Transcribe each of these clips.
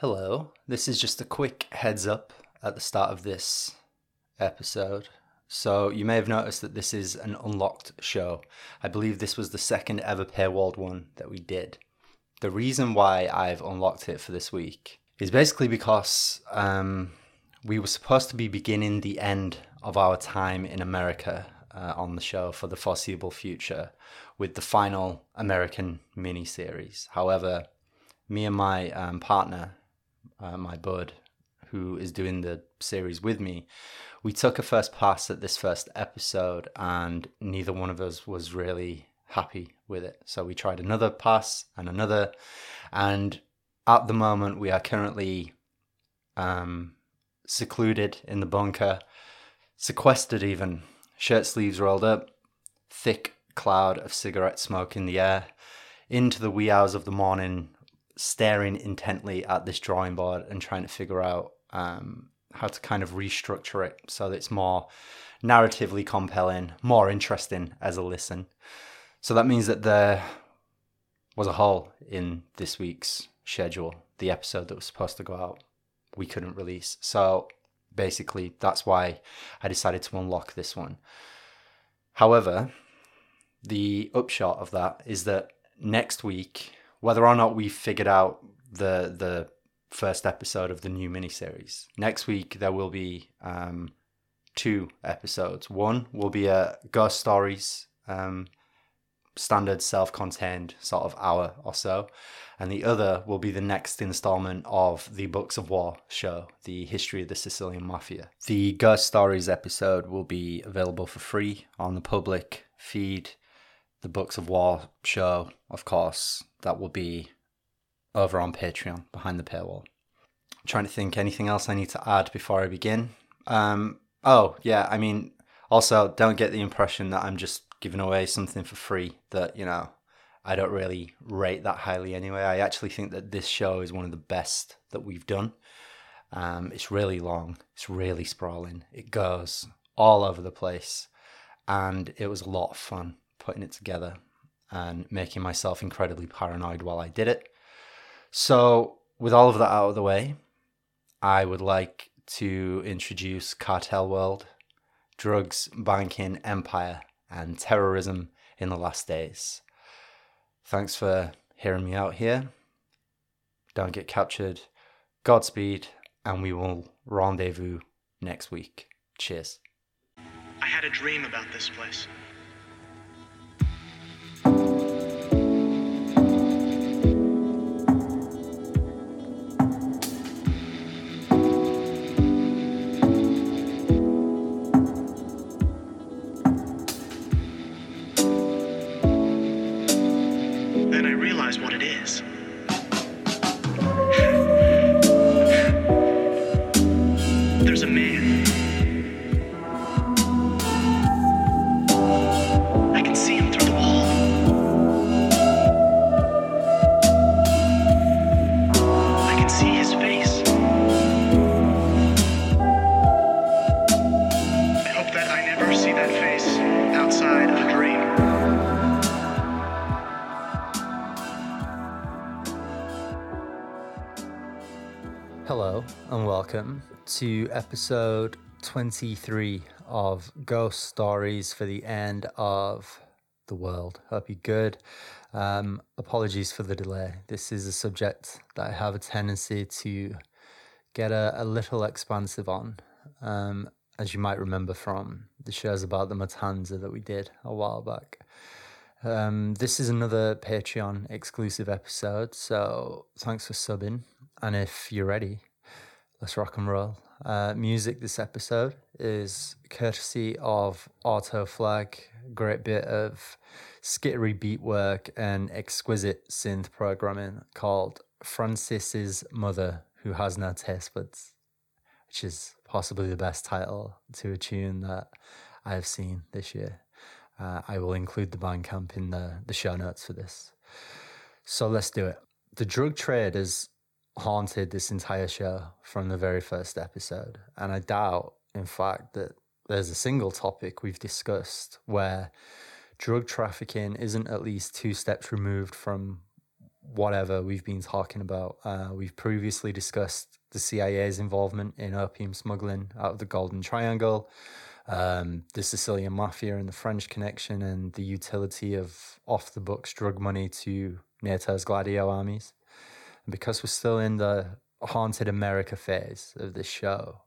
Hello, this is just a quick heads up at the start of this episode. So, you may have noticed that this is an unlocked show. I believe this was the second ever paywalled one that we did. The reason why I've unlocked it for this week is basically because um, we were supposed to be beginning the end of our time in America uh, on the show for the foreseeable future with the final American mini series. However, me and my um, partner uh, my bud, who is doing the series with me, we took a first pass at this first episode, and neither one of us was really happy with it. So we tried another pass and another, and at the moment we are currently um, secluded in the bunker, sequestered even, shirt sleeves rolled up, thick cloud of cigarette smoke in the air. Into the wee hours of the morning, staring intently at this drawing board and trying to figure out um, how to kind of restructure it so that it's more narratively compelling, more interesting as a listen. So that means that there was a hole in this week's schedule. The episode that was supposed to go out, we couldn't release. So basically, that's why I decided to unlock this one. However, the upshot of that is that next week whether or not we figured out the the first episode of the new miniseries. Next week there will be um, two episodes. One will be a ghost stories, um, standard self-contained sort of hour or so, and the other will be the next installment of the Books of War show, the history of the Sicilian Mafia. The ghost stories episode will be available for free on the public feed the Books of War show, of course, that will be over on Patreon behind the paywall. I'm trying to think anything else I need to add before I begin. Um, oh, yeah, I mean, also don't get the impression that I'm just giving away something for free that, you know, I don't really rate that highly anyway. I actually think that this show is one of the best that we've done. Um, it's really long, it's really sprawling, it goes all over the place, and it was a lot of fun putting it together and making myself incredibly paranoid while I did it. So, with all of that out of the way, I would like to introduce Cartel World, Drugs, Banking, Empire, and Terrorism in the Last Days. Thanks for hearing me out here. Don't get captured. Godspeed, and we will rendezvous next week. Cheers. I had a dream about this place. Welcome to episode 23 of Ghost Stories for the End of the World. Hope you're good. Um, apologies for the delay. This is a subject that I have a tendency to get a, a little expansive on. Um, as you might remember from the shows about the Matanza that we did a while back. Um, this is another Patreon exclusive episode, so thanks for subbing. And if you're ready, Let's rock and roll. Uh, music this episode is courtesy of Auto Flag. Great bit of skittery beat work and exquisite synth programming called Francis's Mother, Who Has No Taste Buds, which is possibly the best title to a tune that I have seen this year. Uh, I will include the Bandcamp in the, the show notes for this. So let's do it. The drug trade is haunted this entire show from the very first episode. And I doubt, in fact, that there's a single topic we've discussed where drug trafficking isn't at least two steps removed from whatever we've been talking about. Uh, we've previously discussed the CIA's involvement in opium smuggling out of the Golden Triangle, um, the Sicilian Mafia and the French connection, and the utility of off the books drug money to NATO's Gladio armies. Because we're still in the haunted America phase of this show,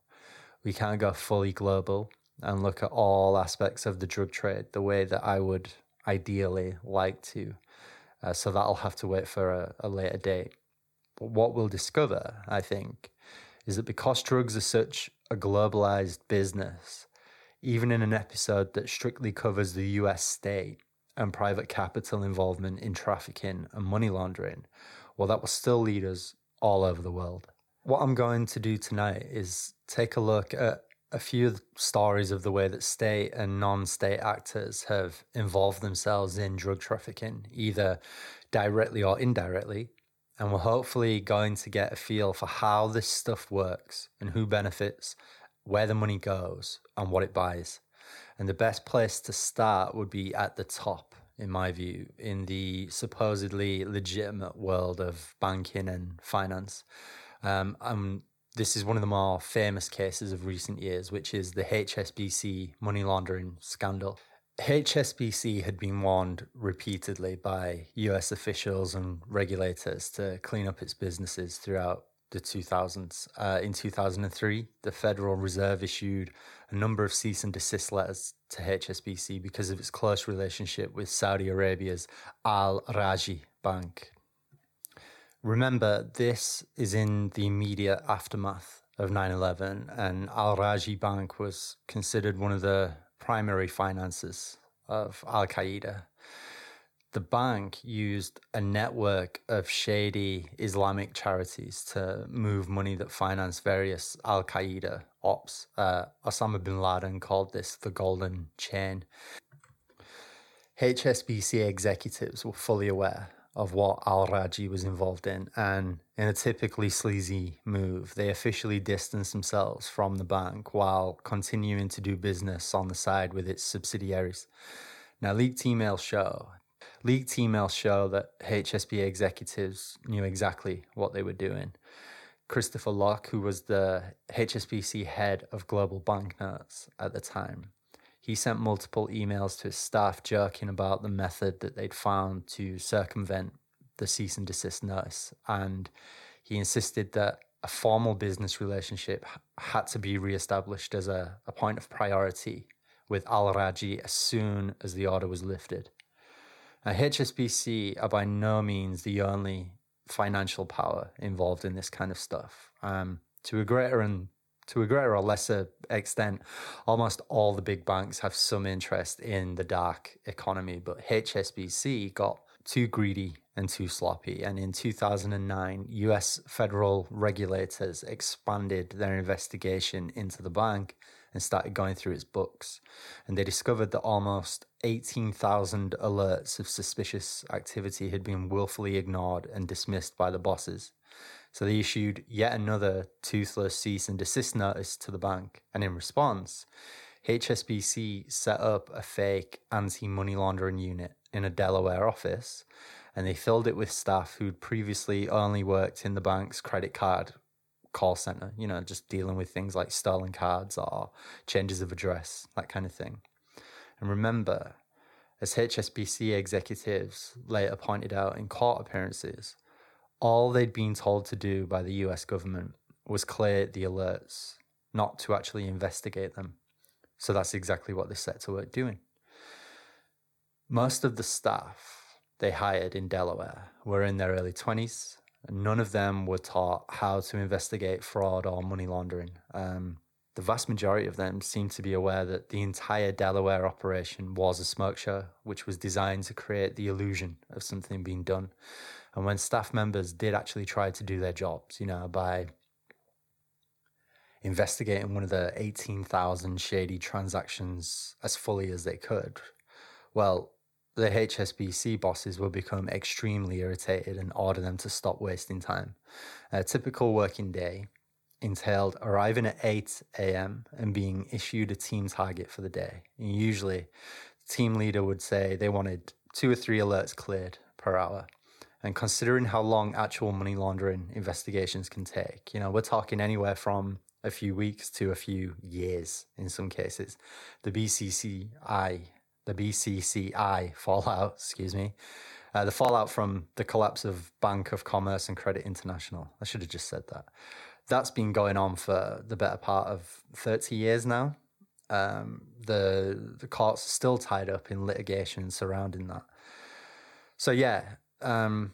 we can't go fully global and look at all aspects of the drug trade the way that I would ideally like to. Uh, so that'll have to wait for a, a later date. But what we'll discover, I think, is that because drugs are such a globalized business, even in an episode that strictly covers the US state and private capital involvement in trafficking and money laundering, well, that will still lead us all over the world. What I'm going to do tonight is take a look at a few stories of the way that state and non state actors have involved themselves in drug trafficking, either directly or indirectly. And we're hopefully going to get a feel for how this stuff works and who benefits, where the money goes, and what it buys. And the best place to start would be at the top, in my view, in the supposedly legitimate world of banking and finance. Um, I'm this is one of the more famous cases of recent years, which is the HSBC money laundering scandal. HSBC had been warned repeatedly by US officials and regulators to clean up its businesses throughout the 2000s. Uh, in 2003, the Federal Reserve issued a number of cease and desist letters to HSBC because of its close relationship with Saudi Arabia's Al Rajhi Bank. Remember, this is in the immediate aftermath of 9 11, and Al Rajhi Bank was considered one of the primary finances of Al Qaeda. The bank used a network of shady Islamic charities to move money that financed various Al Qaeda ops. Uh, Osama bin Laden called this the Golden Chain. HSBC executives were fully aware of what Al Rajhi was involved in. And in a typically sleazy move, they officially distanced themselves from the bank while continuing to do business on the side with its subsidiaries. Now, leaked emails show leaked emails show that HSB executives knew exactly what they were doing. Christopher Lok, who was the HSBC head of global banknotes at the time, he sent multiple emails to his staff joking about the method that they'd found to circumvent the cease and desist notice. And he insisted that a formal business relationship had to be reestablished as a, a point of priority with Al Rajhi as soon as the order was lifted. HSBC are by no means the only financial power involved in this kind of stuff. Um, to a greater and to a greater or lesser extent, almost all the big banks have some interest in the dark economy, but HSBC got too greedy and too sloppy. And in 2009, US federal regulators expanded their investigation into the bank and started going through its books. And they discovered that almost 18,000 alerts of suspicious activity had been willfully ignored and dismissed by the bosses. So they issued yet another toothless cease and desist notice to the bank. And in response, HSBC set up a fake anti money laundering unit in a Delaware office and they filled it with staff who'd previously only worked in the bank's credit card call center, you know, just dealing with things like stolen cards or changes of address, that kind of thing. And remember, as HSBC executives later pointed out in court appearances, all they'd been told to do by the US government was clear the alerts, not to actually investigate them. So that's exactly what they set to work doing. Most of the staff they hired in Delaware were in their early 20s, and none of them were taught how to investigate fraud or money laundering. Um, the vast majority of them seemed to be aware that the entire Delaware operation was a smoke show, which was designed to create the illusion of something being done and when staff members did actually try to do their jobs, you know, by investigating one of the 18,000 shady transactions as fully as they could, well, the HSBC bosses will become extremely irritated and order them to stop wasting time. A typical working day entailed arriving at 8 a.m. and being issued a team target for the day. And usually, the team leader would say they wanted two or three alerts cleared per hour And considering how long actual money laundering investigations can take, you know, we're talking anywhere from a few weeks to a few years in some cases. The BCCI, the BCCI fallout, excuse me, uh, the fallout from the collapse of Bank of Commerce and Credit International. I should have just said that. That's been going on for the better part of 30 years now. Um, the the courts are still tied up in litigation surrounding that. So yeah, um,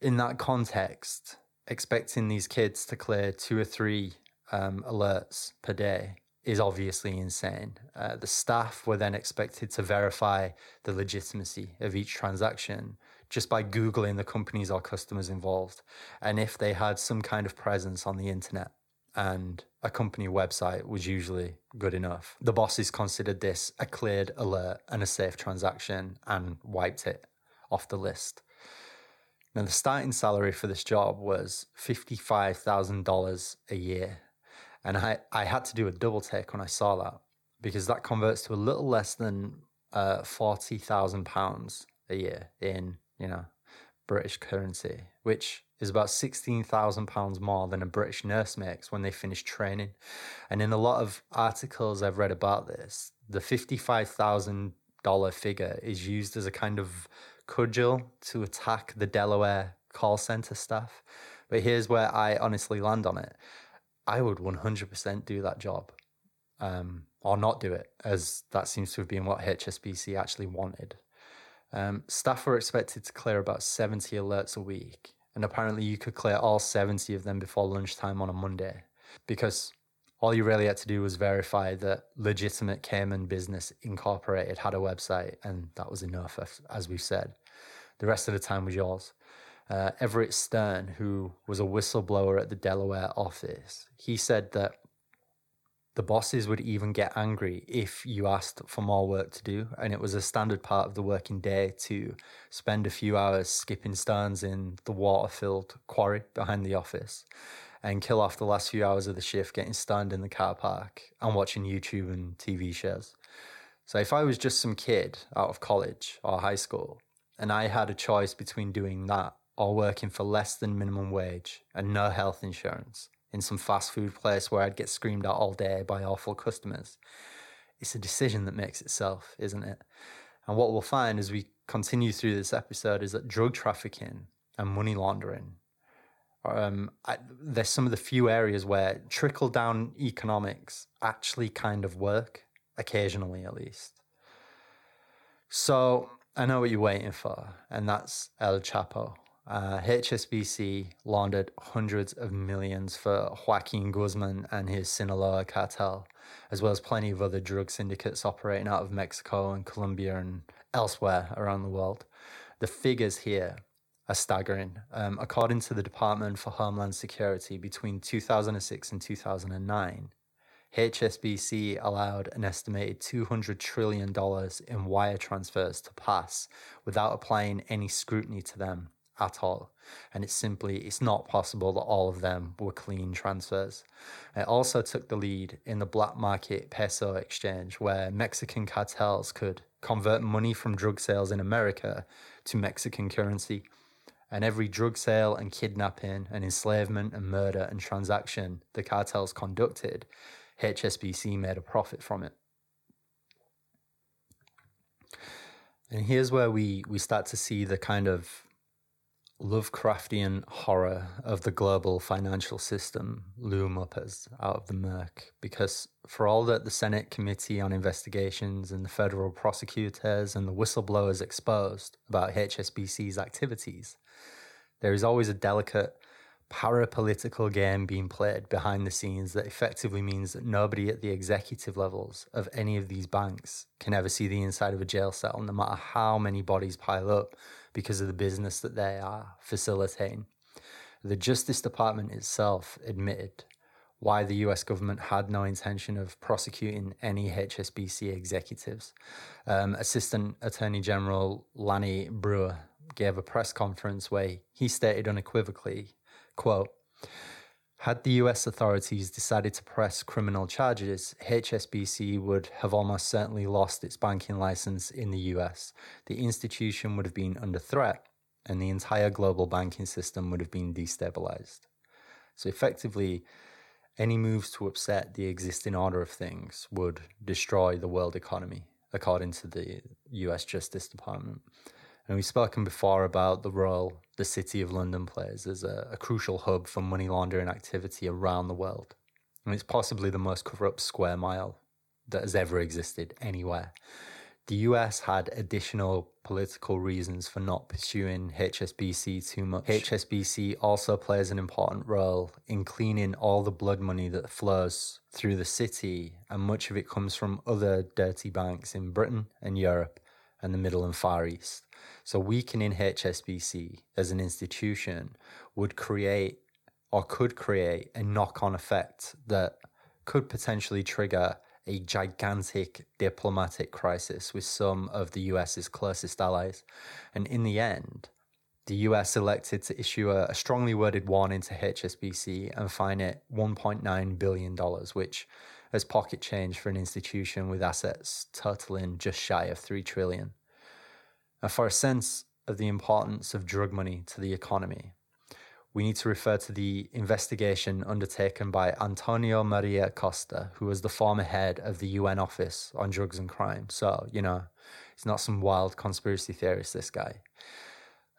in that context, expecting these kids to clear two or three um, alerts per day is obviously insane. Uh, the staff were then expected to verify the legitimacy of each transaction just by Googling the companies or customers involved. And if they had some kind of presence on the internet and a company website was usually good enough, the bosses considered this a cleared alert and a safe transaction and wiped it off the list. Now, the starting salary for this job was $55,000 a year. And I, I had to do a double take when I saw that because that converts to a little less than uh, £40,000 a year in, you know, British currency, which is about £16,000 more than a British nurse makes when they finish training. And in a lot of articles I've read about this, the $55,000 figure is used as a kind of cudgel to attack the Delaware call center staff. But here's where I honestly land on it. I would 100% do that job um, or not do it, as that seems to have been what HSBC actually wanted. Um, staff were expected to clear about 70 alerts a week, and apparently you could clear all 70 of them before lunchtime on a Monday because all you really had to do was verify that legitimate Cayman Business Incorporated had a website, and that was enough, as we've said. The rest of the time was yours. Uh, Everett Stern, who was a whistleblower at the Delaware office, he said that the bosses would even get angry if you asked for more work to do. And it was a standard part of the working day to spend a few hours skipping stones in the water filled quarry behind the office and kill off the last few hours of the shift getting stunned in the car park and watching YouTube and TV shows. So if I was just some kid out of college or high school and I had a choice between doing that or working for less than minimum wage and no health insurance in some fast food place where I'd get screamed at all day by awful customers, it's a decision that makes itself, isn't it? And what we'll find as we continue through this episode is that drug trafficking and money laundering um, I, there's some of the few areas where trickle down economics actually kind of work, occasionally at least. So I know what you're waiting for, and that's El Chapo. Uh, HSBC laundered hundreds of millions for Joaquin Guzman and his Sinaloa cartel, as well as plenty of other drug syndicates operating out of Mexico and Colombia and elsewhere around the world. The figures here are staggering. Um, according to the Department for Homeland Security, between 2006 and 2009, HSBC allowed an estimated $200 trillion in wire transfers to pass without applying any scrutiny to them at all. And it's simply, it's not possible that all of them were clean transfers. It also took the lead in the black market peso exchange, where Mexican cartels could convert money from drug sales in America to Mexican currency and every drug sale and kidnapping and enslavement and murder and transaction the cartels conducted, HSBC made a profit from it. And here's where we, we start to see the kind of Lovecraftian horror of the global financial system loom up as out of the murk. Because for all that the Senate Committee on Investigations and the federal prosecutors and the whistleblowers exposed about HSBC's activities, there is always a delicate parapolitical game being played behind the scenes that effectively means that nobody at the executive levels of any of these banks can ever see the inside of a jail cell, no matter how many bodies pile up because of the business that they are facilitating. The Justice Department itself admitted why the US government had no intention of prosecuting any HSBC executives. Um, Assistant Attorney General Lanny Breuer gave a press conference where he stated unequivocally, quote, had the US authorities decided to press criminal charges, HSBC would have almost certainly lost its banking license in the US. The institution would have been under threat, and the entire global banking system would have been destabilized. So, effectively, any moves to upset the existing order of things would destroy the world economy, according to the US Justice Department. And we've spoken before about the role the City of London plays as a, a crucial hub for money laundering activity around the world. And it's possibly the most corrupt square mile that has ever existed anywhere. The US had additional political reasons for not pursuing HSBC too much. HSBC also plays an important role in cleaning all the blood money that flows through the city, and much of it comes from other dirty banks in Britain and Europe and the Middle and Far East. So, weakening HSBC as an institution would create or could create a knock on effect that could potentially trigger a gigantic diplomatic crisis with some of the US's closest allies. And in the end, the US elected to issue a, strongly worded warning to HSBC and fine it $1.9 billion, which as pocket change for an institution with assets totaling just shy of 3 trillion. And for a sense of the importance of drug money to the economy, we need to refer to the investigation undertaken by Antonio Maria Costa, who was the former head of the UN Office on Drugs and Crime. So, you know, he's not some wild conspiracy theorist, this guy,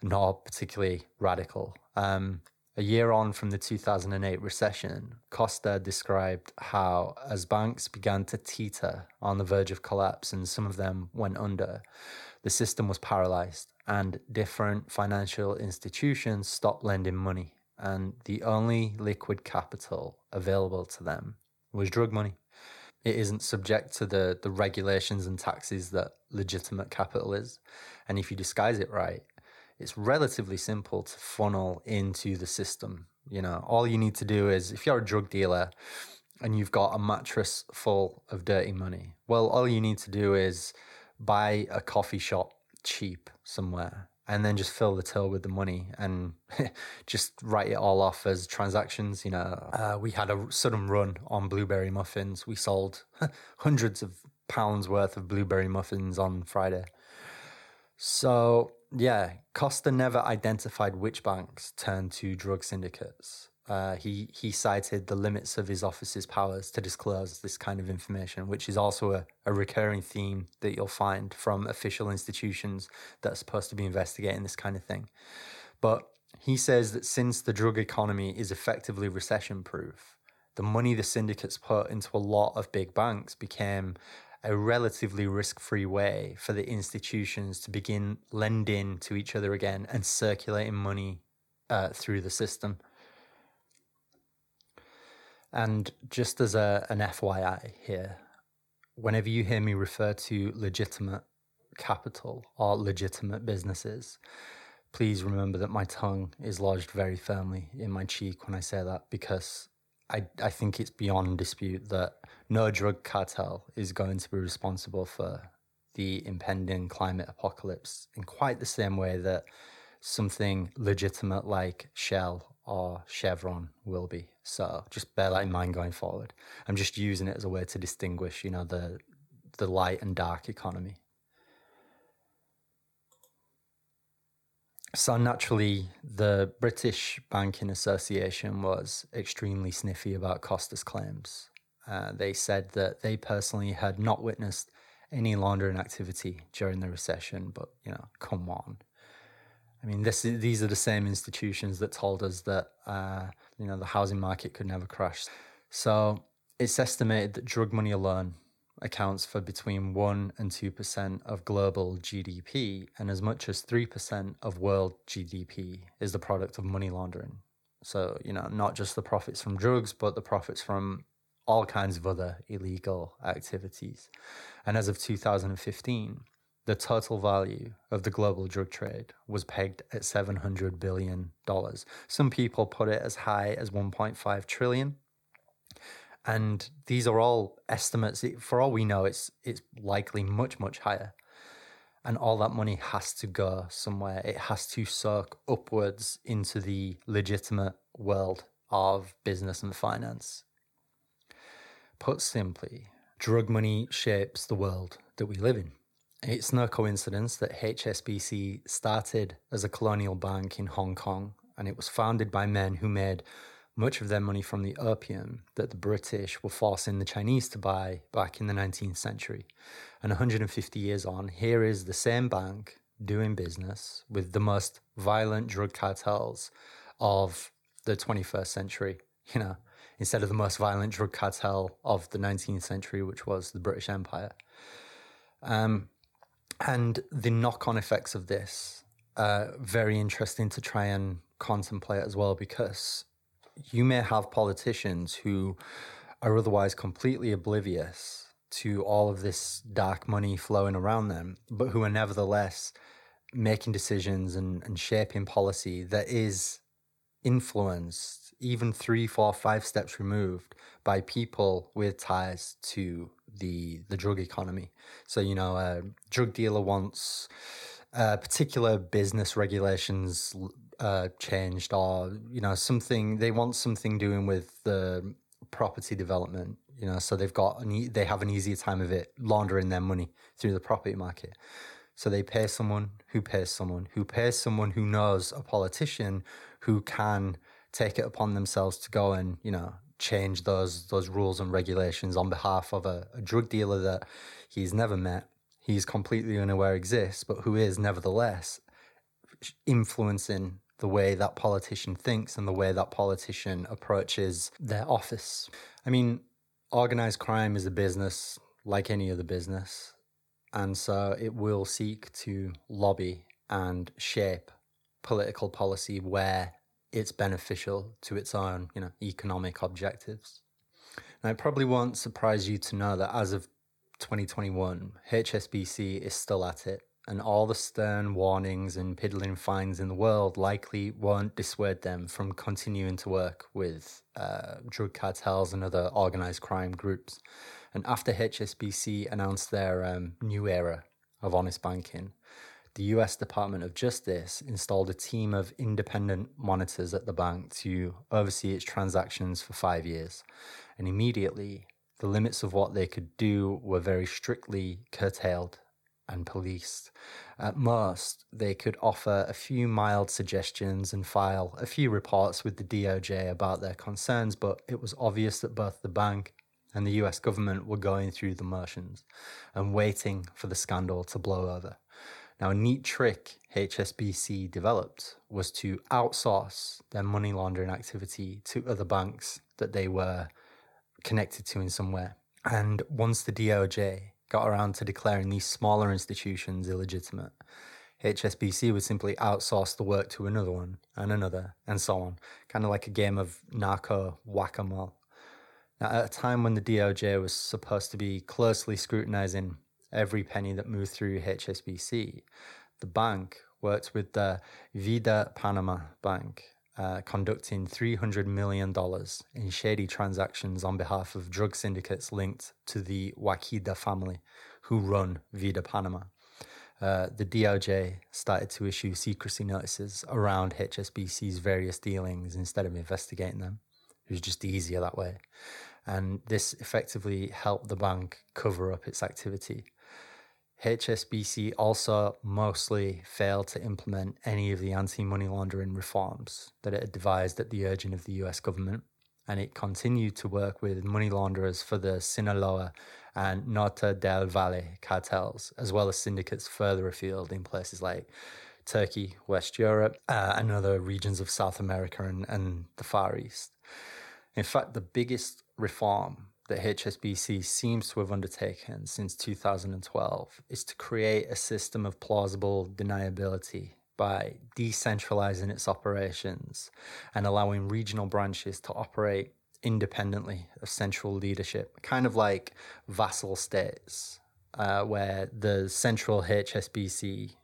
nor particularly radical. Um, a year on from the 2008 recession, Costa described how, as banks began to teeter on the verge of collapse and some of them went under, the system was paralyzed and different financial institutions stopped lending money. And the only liquid capital available to them was drug money. It isn't subject to the, the regulations and taxes that legitimate capital is. And if you disguise it right, it's relatively simple to funnel into the system. You know, all you need to do is if you're a drug dealer and you've got a mattress full of dirty money, well, all you need to do is buy a coffee shop cheap somewhere and then just fill the till with the money and just write it all off as transactions. You know, uh, we had a sudden run on blueberry muffins. We sold hundreds of pounds worth of blueberry muffins on Friday. So, yeah, Costa never identified which banks turned to drug syndicates. Uh, he he cited the limits of his office's powers to disclose this kind of information, which is also a, a recurring theme that you'll find from official institutions that are supposed to be investigating this kind of thing. But he says that since the drug economy is effectively recession proof, the money the syndicates put into a lot of big banks became a relatively risk free way for the institutions to begin lending to each other again and circulating money uh, through the system. And just as a, an FYI here, whenever you hear me refer to legitimate capital or legitimate businesses, please remember that my tongue is lodged very firmly in my cheek when I say that because I, I think it's beyond dispute that no drug cartel is going to be responsible for the impending climate apocalypse in quite the same way that something legitimate like Shell or Chevron will be. So just bear that in mind going forward. I'm just using it as a way to distinguish, you know, the the light and dark economy. So naturally, the British Banking Association was extremely sniffy about Costa's claims. Uh, they said that they personally had not witnessed any laundering activity during the recession, but you know, come on, I mean, this these are the same institutions that told us that uh, you know the housing market could never crash. So it's estimated that drug money alone accounts for between one and two percent of global GDP, and as much as three percent of world GDP is the product of money laundering. So you know, not just the profits from drugs, but the profits from all kinds of other illegal activities. And as of 2015, the total value of the global drug trade was pegged at $700 billion. Some people put it as high as 1.5 trillion. And these are all estimates. For all we know, it's it's likely much, much higher. And all that money has to go somewhere. It has to soak upwards into the legitimate world of business and finance. Put simply, drug money shapes the world that we live in It's no coincidence that HSBC started as a colonial bank in Hong Kong and it was founded by men who made much of their money from the opium that the British were forcing the Chinese to buy back in the 19th century. And 150 years on, here is the same bank doing business with the most violent drug cartels of the 21st century, you know, instead of the most violent drug cartel of the 19th century, which was the British Empire. Um, and the knock on effects of this are very interesting to try and contemplate as well, because you may have politicians who are otherwise completely oblivious to all of this dark money flowing around them, but who are nevertheless making decisions and, and shaping policy that is influenced even three, four, five steps removed by people with ties to the the drug economy. So you know, a drug dealer wants uh, particular business regulations uh, changed, or you know, something they want something doing with the property development. You know, so they've got an e- they have an easier time of it laundering their money through the property market. So they pay someone who pays someone who pays someone who knows a politician who can take it upon themselves to go and you know change those those rules and regulations on behalf of a, a drug dealer that he's never met, he's completely unaware exists, but who is nevertheless influencing the way that politician thinks and the way that politician approaches their office. I mean, organized crime is a business like any other business. And so it will seek to lobby and shape political policy where it's beneficial to its own, you know, economic objectives. Now, it probably won't surprise you to know that as of 2021, HSBC is still at it and all the stern warnings and piddling fines in the world likely won't dissuade them from continuing to work with uh, drug cartels and other organized crime groups. And after HSBC announced their um, new era of honest banking, the US Department of Justice installed a team of independent monitors at the bank to oversee its transactions for five years. And immediately, the limits of what they could do were very strictly curtailed and policed. At most, they could offer a few mild suggestions and file a few reports with the DOJ about their concerns, but it was obvious that both the bank and the US government were going through the motions and waiting for the scandal to blow over. Now, a neat trick HSBC developed was to outsource their money laundering activity to other banks that they were connected to in some way. And once the DOJ got around to declaring these smaller institutions illegitimate, HSBC would simply outsource the work to another one and another and so on, kind of like a game of narco whack a mole. Now, at a time when the DOJ was supposed to be closely scrutinizing every penny that moved through HSBC, the bank worked with the Vida Panama Bank, uh, conducting $300 million in shady transactions on behalf of drug syndicates linked to the Wakida family, who run Vida Panama. Uh, the DOJ started to issue secrecy notices around HSBC's various dealings instead of investigating them. It was just easier that way. And this effectively helped the bank cover up its activity. HSBC also mostly failed to implement any of the anti money laundering reforms that it had devised at the urging of the US government, and it continued to work with money launderers for the Sinaloa and Norte del Valle cartels, as well as syndicates further afield in places like Turkey, West Europe, uh, and other regions of South America and, and the Far East. In fact, the biggest reform that HSBC seems to have undertaken since 2012 is to create a system of plausible deniability by decentralizing its operations and allowing regional branches to operate independently of central leadership, kind of like vassal states, uh, where the central HSBC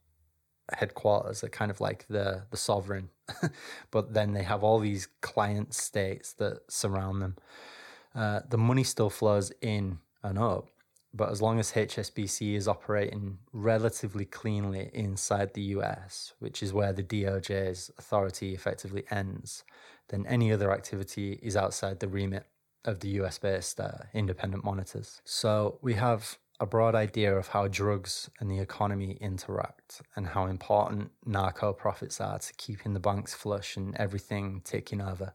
headquarters are kind of like the the sovereign, but then they have all these client states that surround them. Uh, the money still flows in and up, but as long as HSBC is operating relatively cleanly inside the US, which is where the DOJ's authority effectively ends, then any other activity is outside the remit of the US based uh, independent monitors. So we have a broad idea of how drugs and the economy interact and how important narco profits are to keeping the banks flush and everything ticking over.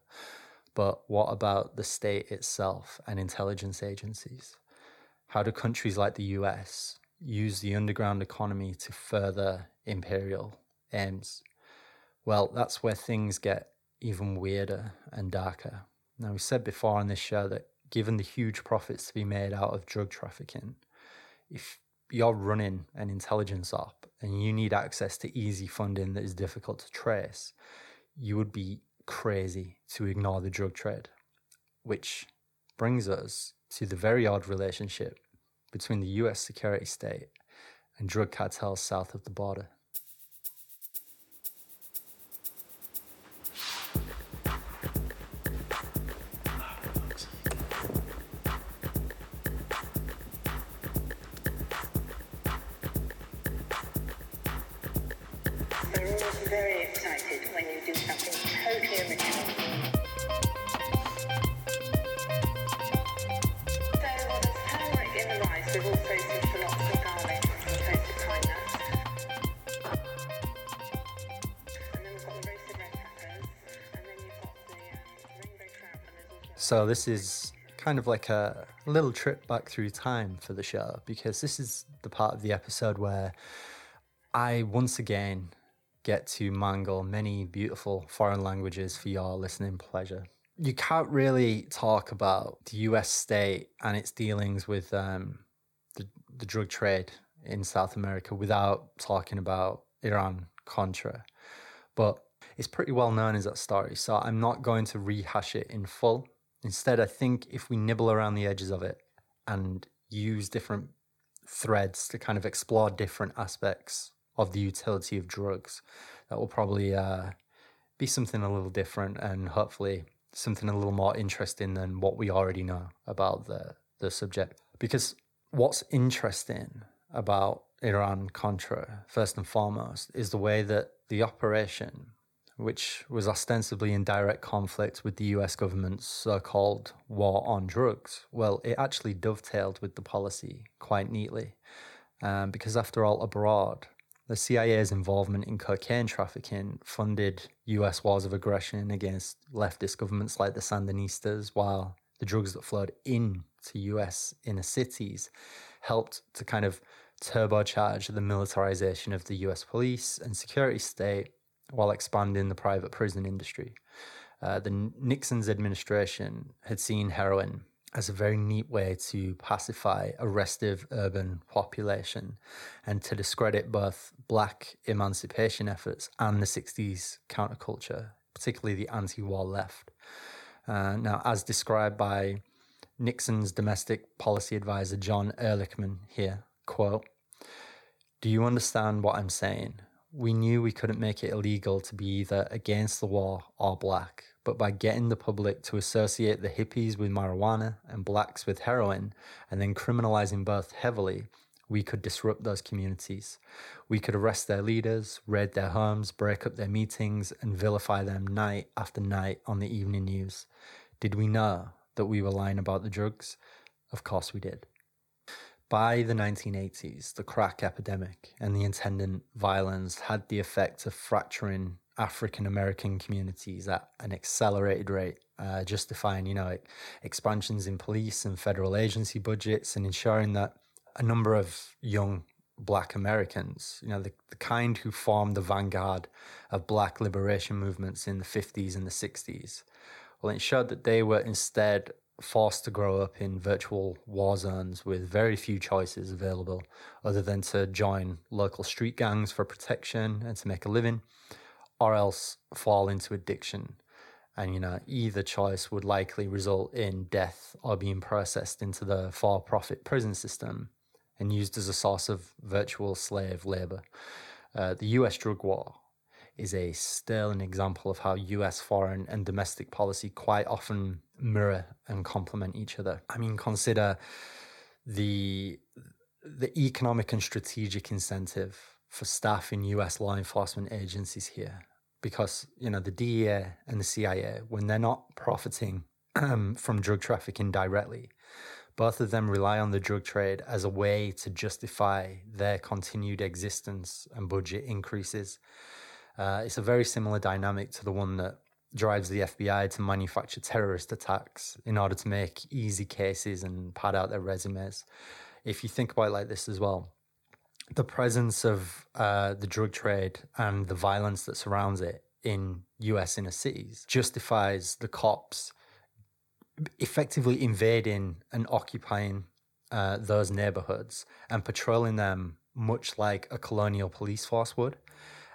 But what about the state itself and intelligence agencies? How do countries like the US use the underground economy to further imperial aims? Well, that's where things get even weirder and darker. Now, we said before on this show that given the huge profits to be made out of drug trafficking, if you're running an intelligence op and you need access to easy funding that is difficult to trace, you would be crazy to ignore the drug trade. Which brings us to the very odd relationship between the US security state and drug cartels south of the border. So this is kind of like a little trip back through time for the show because this is the part of the episode where I once again get to mangle many beautiful foreign languages for your listening pleasure. You can't really talk about the US state and its dealings with um, the, the drug trade in South America without talking about Iran Contra. But it's pretty well known as that story, so I'm not going to rehash it in full. Instead, I think if we nibble around the edges of it and use different threads to kind of explore different aspects of the utility of drugs. That will probably uh, be something a little different and hopefully something a little more interesting than what we already know about the, the subject. Because what's interesting about Iran Contra, first and foremost, is the way that the operation, which was ostensibly in direct conflict with the US government's so called war on drugs, well, it actually dovetailed with the policy quite neatly. Um, because after all, abroad, the CIA's involvement in cocaine trafficking funded US wars of aggression against leftist governments like the Sandinistas, while the drugs that flowed into US inner cities helped to kind of turbocharge the militarization of the US police and security state while expanding the private prison industry. Uh, the Nixon's administration had seen heroin as a very neat way to pacify a restive urban population and to discredit both black emancipation efforts and the 60s counterculture, particularly the anti war left. Uh, now, as described by Nixon's domestic policy advisor, John Ehrlichman, here, quote, Do you understand what I'm saying? We knew we couldn't make it illegal to be either against the war or black but by getting the public to associate the hippies with marijuana and blacks with heroin, and then criminalizing both heavily, we could disrupt those communities. We could arrest their leaders, raid their homes, break up their meetings, and vilify them night after night on the evening news. Did we know that we were lying about the drugs? Of course we did. By the 1980s, the crack epidemic and the attendant violence had the effect of fracturing African American communities at an accelerated rate, uh, justifying, you know, expansions in police and federal agency budgets and ensuring that a number of young black Americans, you know, the, the kind who formed the vanguard of black liberation movements in the 50s and the 60s, well, showed that they were instead forced to grow up in virtual war zones with very few choices available other than to join local street gangs for protection and to make a living or else fall into addiction. And, you know, either choice would likely result in death or being processed into the for profit prison system and used as a source of virtual slave labor. Uh, the US drug war is a sterling example of how US foreign and domestic policy quite often mirror and complement each other. I mean, consider the the economic and strategic incentive for staff in US law enforcement agencies here because you know the DEA and the CIA when they're not profiting from drug trafficking directly, Both of them rely on the drug trade as a way to justify their continued existence and budget increases. Uh, it's a very similar dynamic to the one that drives the FBI to manufacture terrorist attacks in order to make easy cases and pad out their resumes. If you think about it like this as well, the presence of uh, the drug trade and the violence that surrounds it in US inner cities justifies the cops effectively invading and occupying uh, those neighborhoods and patrolling them much like a colonial police force would.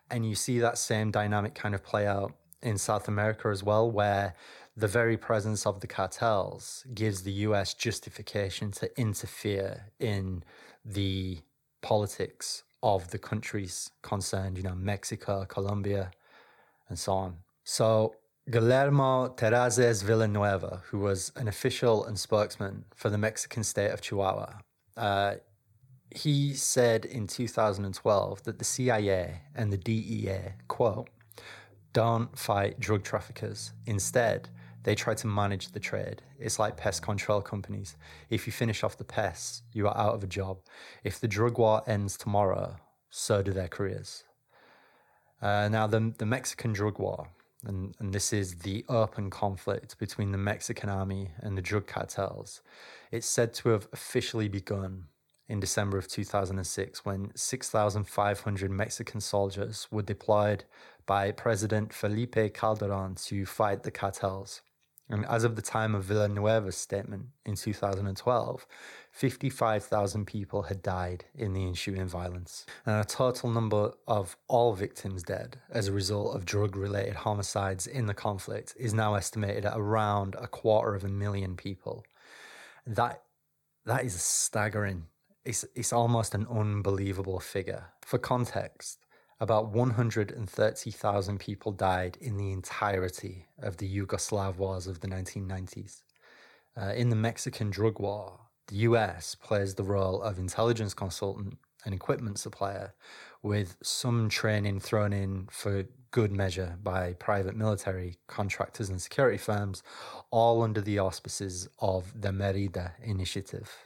And you see that same dynamic kind of play out in South America as well, where the very presence of the cartels gives the US justification to interfere in the politics of the countries concerned, you know, Mexico, Colombia, and so on. So Guillermo Terrazas Villanueva, who was an official and spokesman for the Mexican state of Chihuahua, uh, he said in 2012 that the CIA and the DEA, quote, don't fight drug traffickers. Instead, they try to manage the trade. It's like pest control companies. If you finish off the pests, you are out of a job. If the drug war ends tomorrow, so do their careers. Uh, now, the, the Mexican drug war, and, and this is the open conflict between the Mexican army and the drug cartels, it's said to have officially begun in December of 2006 when 6,500 Mexican soldiers were deployed by President Felipe Calderon to fight the cartels. And as of the time of Villanueva's statement in 2012, 55,000 people had died in the ensuing violence. And a total number of all victims dead as a result of drug related homicides in the conflict is now estimated at around a quarter of a million people. That, that is staggering. It's, it's almost an unbelievable figure. For context, about 130,000 people died in the entirety of the Yugoslav wars of the 1990s. Uh, in the Mexican drug war, the US plays the role of intelligence consultant and equipment supplier, with some training thrown in for good measure by private military contractors and security firms, all under the auspices of the Merida Initiative.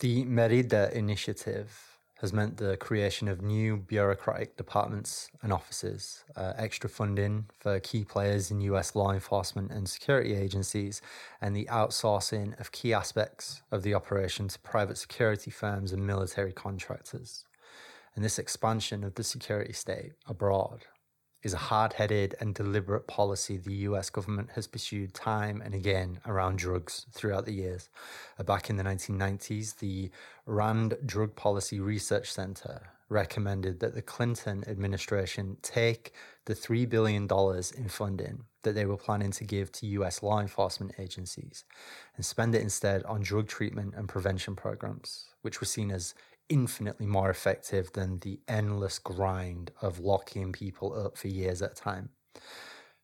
The Merida Initiative has meant the creation of new bureaucratic departments and offices, uh, extra funding for key players in US law enforcement and security agencies, and the outsourcing of key aspects of the operation to private security firms and military contractors. And this expansion of the security state abroad is a hard headed and deliberate policy the US government has pursued time and again around drugs throughout the years. Uh, back in the 1990s, the RAND Drug Policy Research Center recommended that the Clinton administration take the $3 billion in funding that they were planning to give to US law enforcement agencies and spend it instead on drug treatment and prevention programs, which were seen as infinitely more effective than the endless grind of locking people up for years at a time.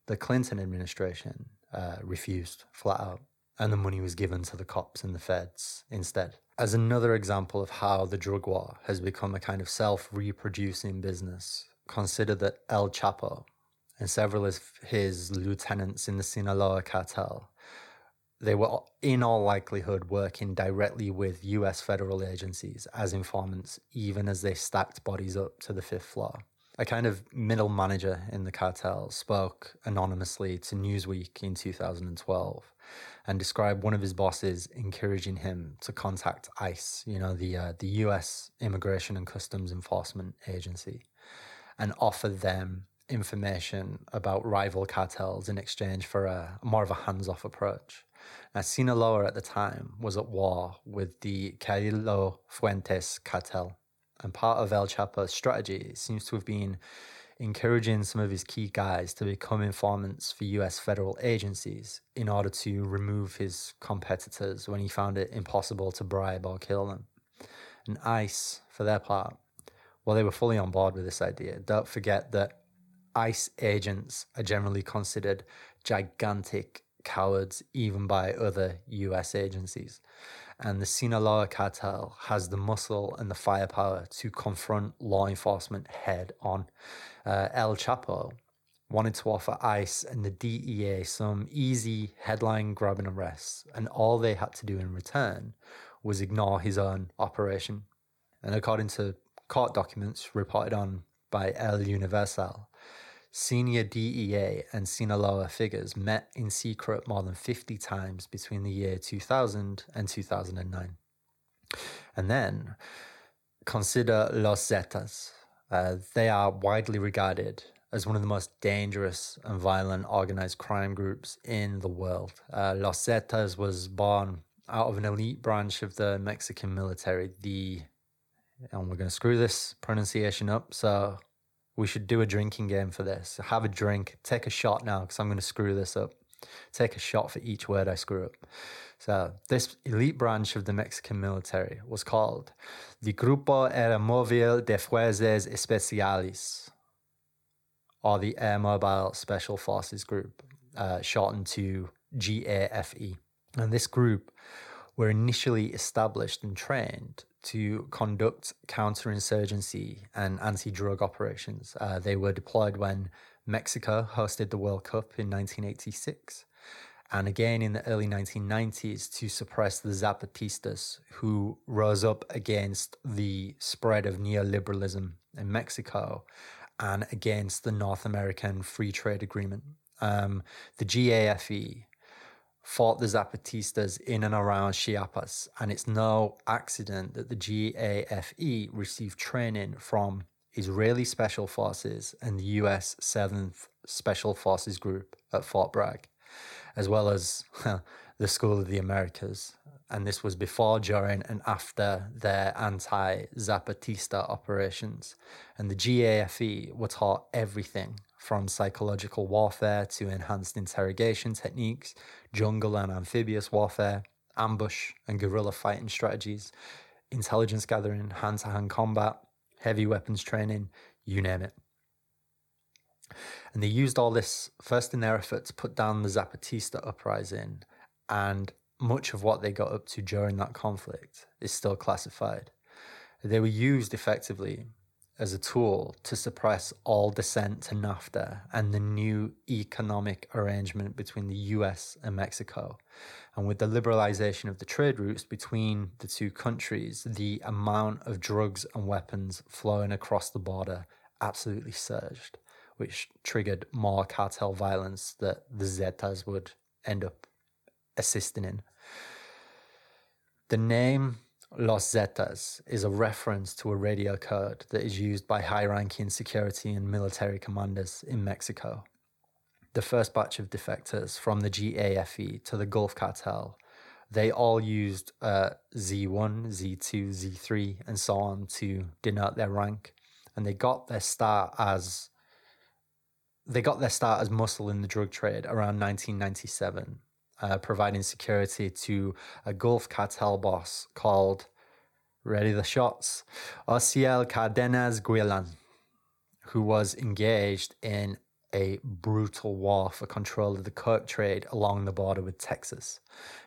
The Clinton administration uh, refused flat out, and the money was given to the cops and the feds instead. As another example of how the drug war has become a kind of self reproducing business, consider that El Chapo and several of his lieutenants in the Sinaloa cartel they were in all likelihood working directly with US federal agencies as informants, even as they stacked bodies up to the fifth floor. A kind of middle manager in the cartel spoke anonymously to Newsweek in 2012 and described one of his bosses encouraging him to contact ICE, you know, the, uh, the US Immigration and Customs Enforcement Agency, and offer them information about rival cartels in exchange for a more of a hands off approach. Now, Sinaloa at the time was at war with the Carrillo Fuentes cartel, and part of El Chapo's strategy seems to have been encouraging some of his key guys to become informants for US federal agencies in order to remove his competitors when he found it impossible to bribe or kill them. And ICE, for their part, well, they were fully on board with this idea. Don't forget that ICE agents are generally considered gigantic cowards even by other US agencies. And the Sinaloa cartel has the muscle and the firepower to confront law enforcement head on. Uh, El Chapo wanted to offer ICE and the DEA some easy headline grabbing arrests, and all they had to do in return was ignore his own operation. And according to court documents reported on by El Universal, senior DEA and Sinaloa figures met in secret more than 50 times between the year 2000 and 2009. And then consider Los Zetas. Uh, they are widely regarded as one of the most dangerous and violent organized crime groups in the world. Uh, Los Zetas was born out of an elite branch of the Mexican military, the and we're going to screw this pronunciation up. So we should do a drinking game for this. Have a drink, take a shot now, because I'm going to screw this up. Take a shot for each word I screw up. So, this elite branch of the Mexican military was called the Grupo Aeromóvil de Fuerzas Especiales, or the Air Mobile Special Forces Group, uh, shortened to GAFE. And this group were initially established and trained to conduct counterinsurgency and anti drug operations. Uh, they were deployed when Mexico hosted the World Cup in 1986 and again in the early 1990s to suppress the Zapatistas, who rose up against the spread of neoliberalism in Mexico and against the North American Free Trade Agreement. Um, the GAFE fought the Zapatistas in and around Chiapas, and it's no accident that the GAFE received training from Israeli Special Forces and the US 7th Special Forces Group at Fort Bragg, as well as the School of the Americas. And this was before, during, and after their anti Zapatista operations. And the GAFE were taught everything from psychological warfare to enhanced interrogation techniques, jungle and amphibious warfare, ambush and guerrilla fighting strategies, intelligence gathering, hand to hand combat, heavy weapons training, you name it. And they used all this first in their effort to put down the Zapatista uprising, and much of what they got up to during that conflict is still classified. They were used effectively as a tool to suppress all dissent to NAFTA and the new economic arrangement between the US and Mexico. And with the liberalization of the trade routes between the two countries, the amount of drugs and weapons flowing across the border absolutely surged, which triggered more cartel violence that the Zetas would end up assisting in. The name Los Zetas is a reference to a radio code that is used by high ranking security and military commanders in Mexico. The first batch of defectors from the GAFE to the Gulf Cartel, they all used uh, Z1, Z2, Z3, and so on to denote their rank. And they got their start as they got their start as muscle in the drug trade around 1997 uh, providing security to a Gulf cartel boss called, ready the shots, Osiel Cardenas Guillen, who was engaged in a brutal war for control of the coke trade along the border with Texas.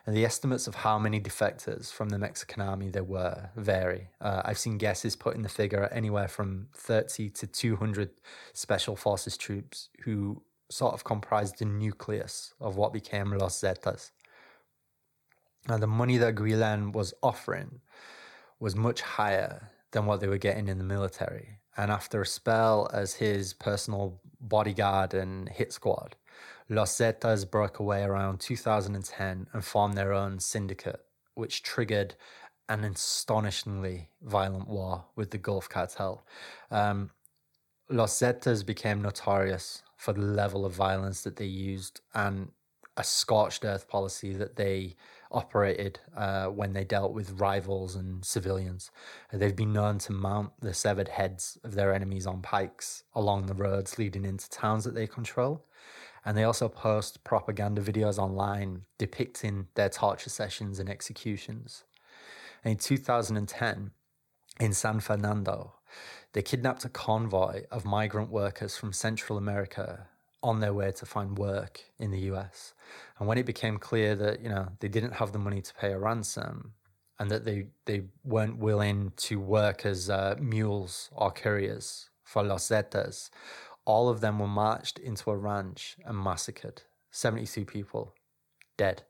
And the estimates of how many defectors from the Mexican army there were vary. Uh, I've seen guesses putting the figure anywhere from 30 to 200 special forces troops who sort of comprised the nucleus of what became Los Zetas. Now, the money that Guillen was offering was much higher than what they were getting in the military. And after a spell as his personal bodyguard and hit squad, Los Zetas broke away around 2010 and formed their own syndicate, which triggered an astonishingly violent war with the Gulf cartel. Um, Los Zetas became notorious for the level of violence that they used and a scorched earth policy that they operated uh, when they dealt with rivals and civilians. They've been known to mount the severed heads of their enemies on pikes along the roads leading into towns that they control. And they also post propaganda videos online depicting their torture sessions and executions. And in 2010, in San Fernando, they kidnapped a convoy of migrant workers from Central America on their way to find work in the US. And when it became clear that, you know, they didn't have the money to pay a ransom and that they, they weren't willing to work as uh, mules or couriers for Los Zetas, all of them were marched into a ranch and massacred. 72 people dead.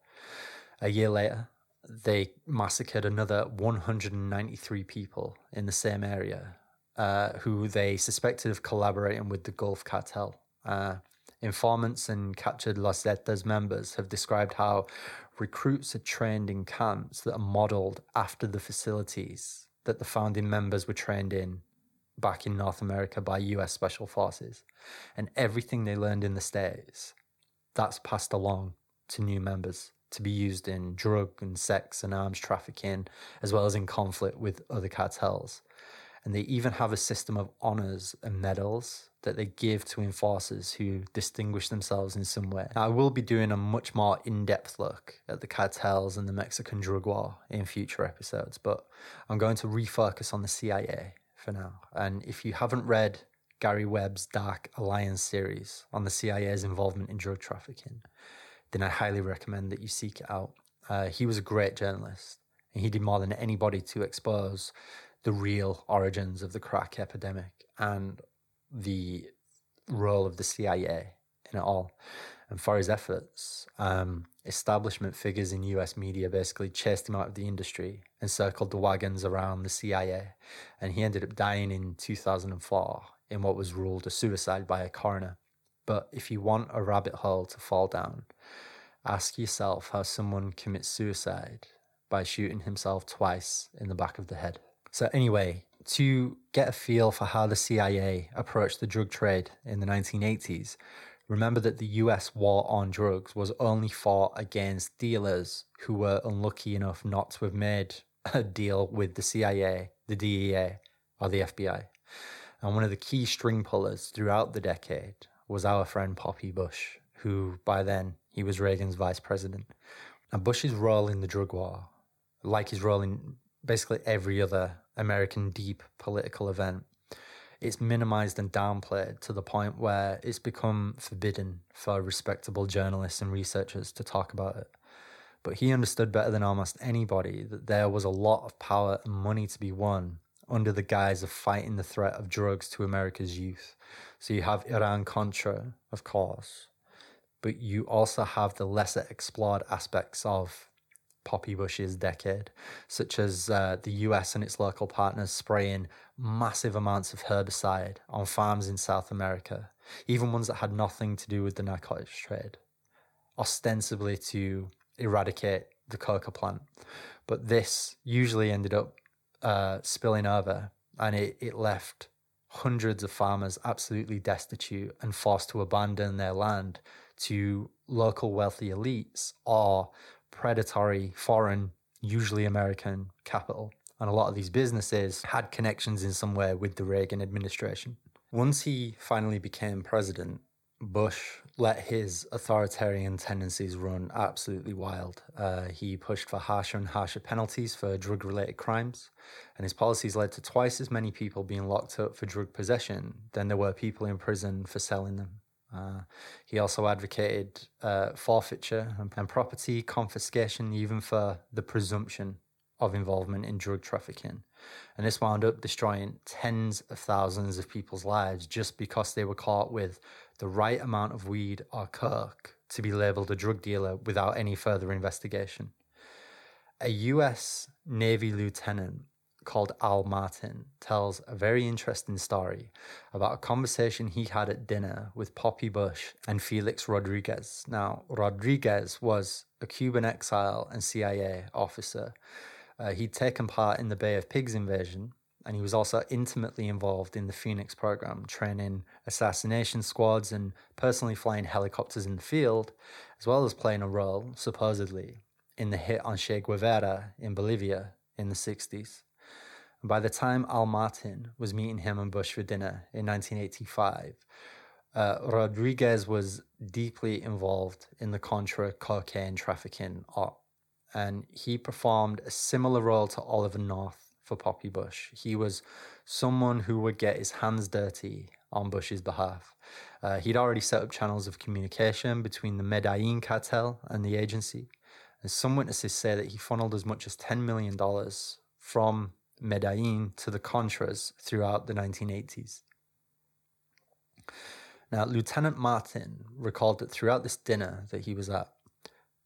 A year later, they massacred another 193 people in the same area uh, who they suspected of collaborating with the Gulf cartel. Uh, informants and captured Los Zetas members have described how recruits are trained in camps that are modeled after the facilities that the founding members were trained in back in North America by US Special Forces. And everything they learned in the States, that's passed along to new members to be used in drug and sex and arms trafficking, as well as in conflict with other cartels. And they even have a system of honors and medals that they give to enforcers who distinguish themselves in some way. Now, I will be doing a much more in depth look at the cartels and the Mexican drug war in future episodes, but I'm going to refocus on the CIA for now. And if you haven't read Gary Webb's Dark Alliance series on the CIA's involvement in drug trafficking, then I highly recommend that you seek it out. Uh, he was a great journalist, and he did more than anybody to expose the real origins of the crack epidemic and the role of the CIA in it all. And for his efforts, um, establishment figures in US media basically chased him out of the industry and circled the wagons around the CIA. And he ended up dying in 2004 in what was ruled a suicide by a coroner. But if you want a rabbit hole to fall down, ask yourself how someone commits suicide by shooting himself twice in the back of the head. So, anyway, to get a feel for how the CIA approached the drug trade in the 1980s, remember that the US war on drugs was only fought against dealers who were unlucky enough not to have made a deal with the CIA, the DEA, or the FBI. And one of the key string pullers throughout the decade was our friend Poppy Bush, who by then he was Reagan's vice president. And Bush's role in the drug war, like his role in basically every other American deep political event, it's minimized and downplayed to the point where it's become forbidden for respectable journalists and researchers to talk about it. But he understood better than almost anybody that there was a lot of power and money to be won under the guise of fighting the threat of drugs to America's youth. So you have Iran Contra, of course, but you also have the lesser explored aspects of Poppy Bush's decade, such as uh, the US and its local partners spraying massive amounts of herbicide on farms in South America, even ones that had nothing to do with the narcotics trade, ostensibly to eradicate the coca plant. But this usually ended up uh, spilling over and it, it left hundreds of farmers absolutely destitute and forced to abandon their land to local wealthy elites or predatory foreign, usually American capital. And a lot of these businesses had connections in some way with the Reagan administration. Once he finally became president, Bush let his authoritarian tendencies run absolutely wild. Uh, he pushed for harsher and harsher penalties for drug related crimes, and his policies led to twice as many people being locked up for drug possession than there were people in prison for selling them. Uh, he also advocated uh, forfeiture and, and property confiscation, even for the presumption of involvement in drug trafficking. And this wound up destroying tens of thousands of people's lives just because they were caught with the right amount of weed or coke to be labeled a drug dealer without any further investigation. A US Navy lieutenant called Al Martin tells a very interesting story about a conversation he had at dinner with Poppy Bush and Felix Rodriguez. Now, Rodriguez was a Cuban exile and CIA officer. Uh, he'd taken part in the Bay of Pigs invasion, and he was also intimately involved in the Phoenix program, training assassination squads and personally flying helicopters in the field, as well as playing a role, supposedly, in the hit on Che Guevara in Bolivia in the 60s. By the time Al Martin was meeting him and Bush for dinner in 1985, uh, Rodriguez was deeply involved in the Contra cocaine trafficking op, and he performed a similar role to Oliver North for Poppy Bush. He was someone who would get his hands dirty on Bush's behalf. Uh, he'd already set up channels of communication between the Medellin cartel and the agency. And some witnesses say that he funneled as much as $10 million from Medellin to the Contras throughout the 1980s. Now, Lieutenant Martin recalled that throughout this dinner that he was at,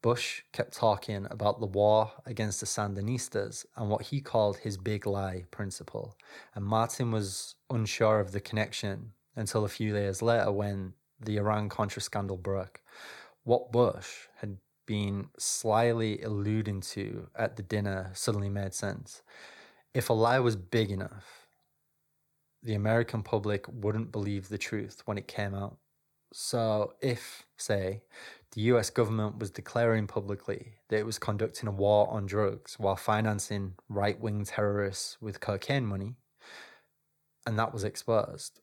Bush kept talking about the war against the Sandinistas and what he called his big lie principle. And Martin was unsure of the connection until a few years later when the Iran Contra scandal broke. What Bush had been slyly alluding to at the dinner suddenly made sense. If a lie was big enough, the American public wouldn't believe the truth when it came out. So, if, say, the US government was declaring publicly that it was conducting a war on drugs while financing right wing terrorists with cocaine money, and that was exposed,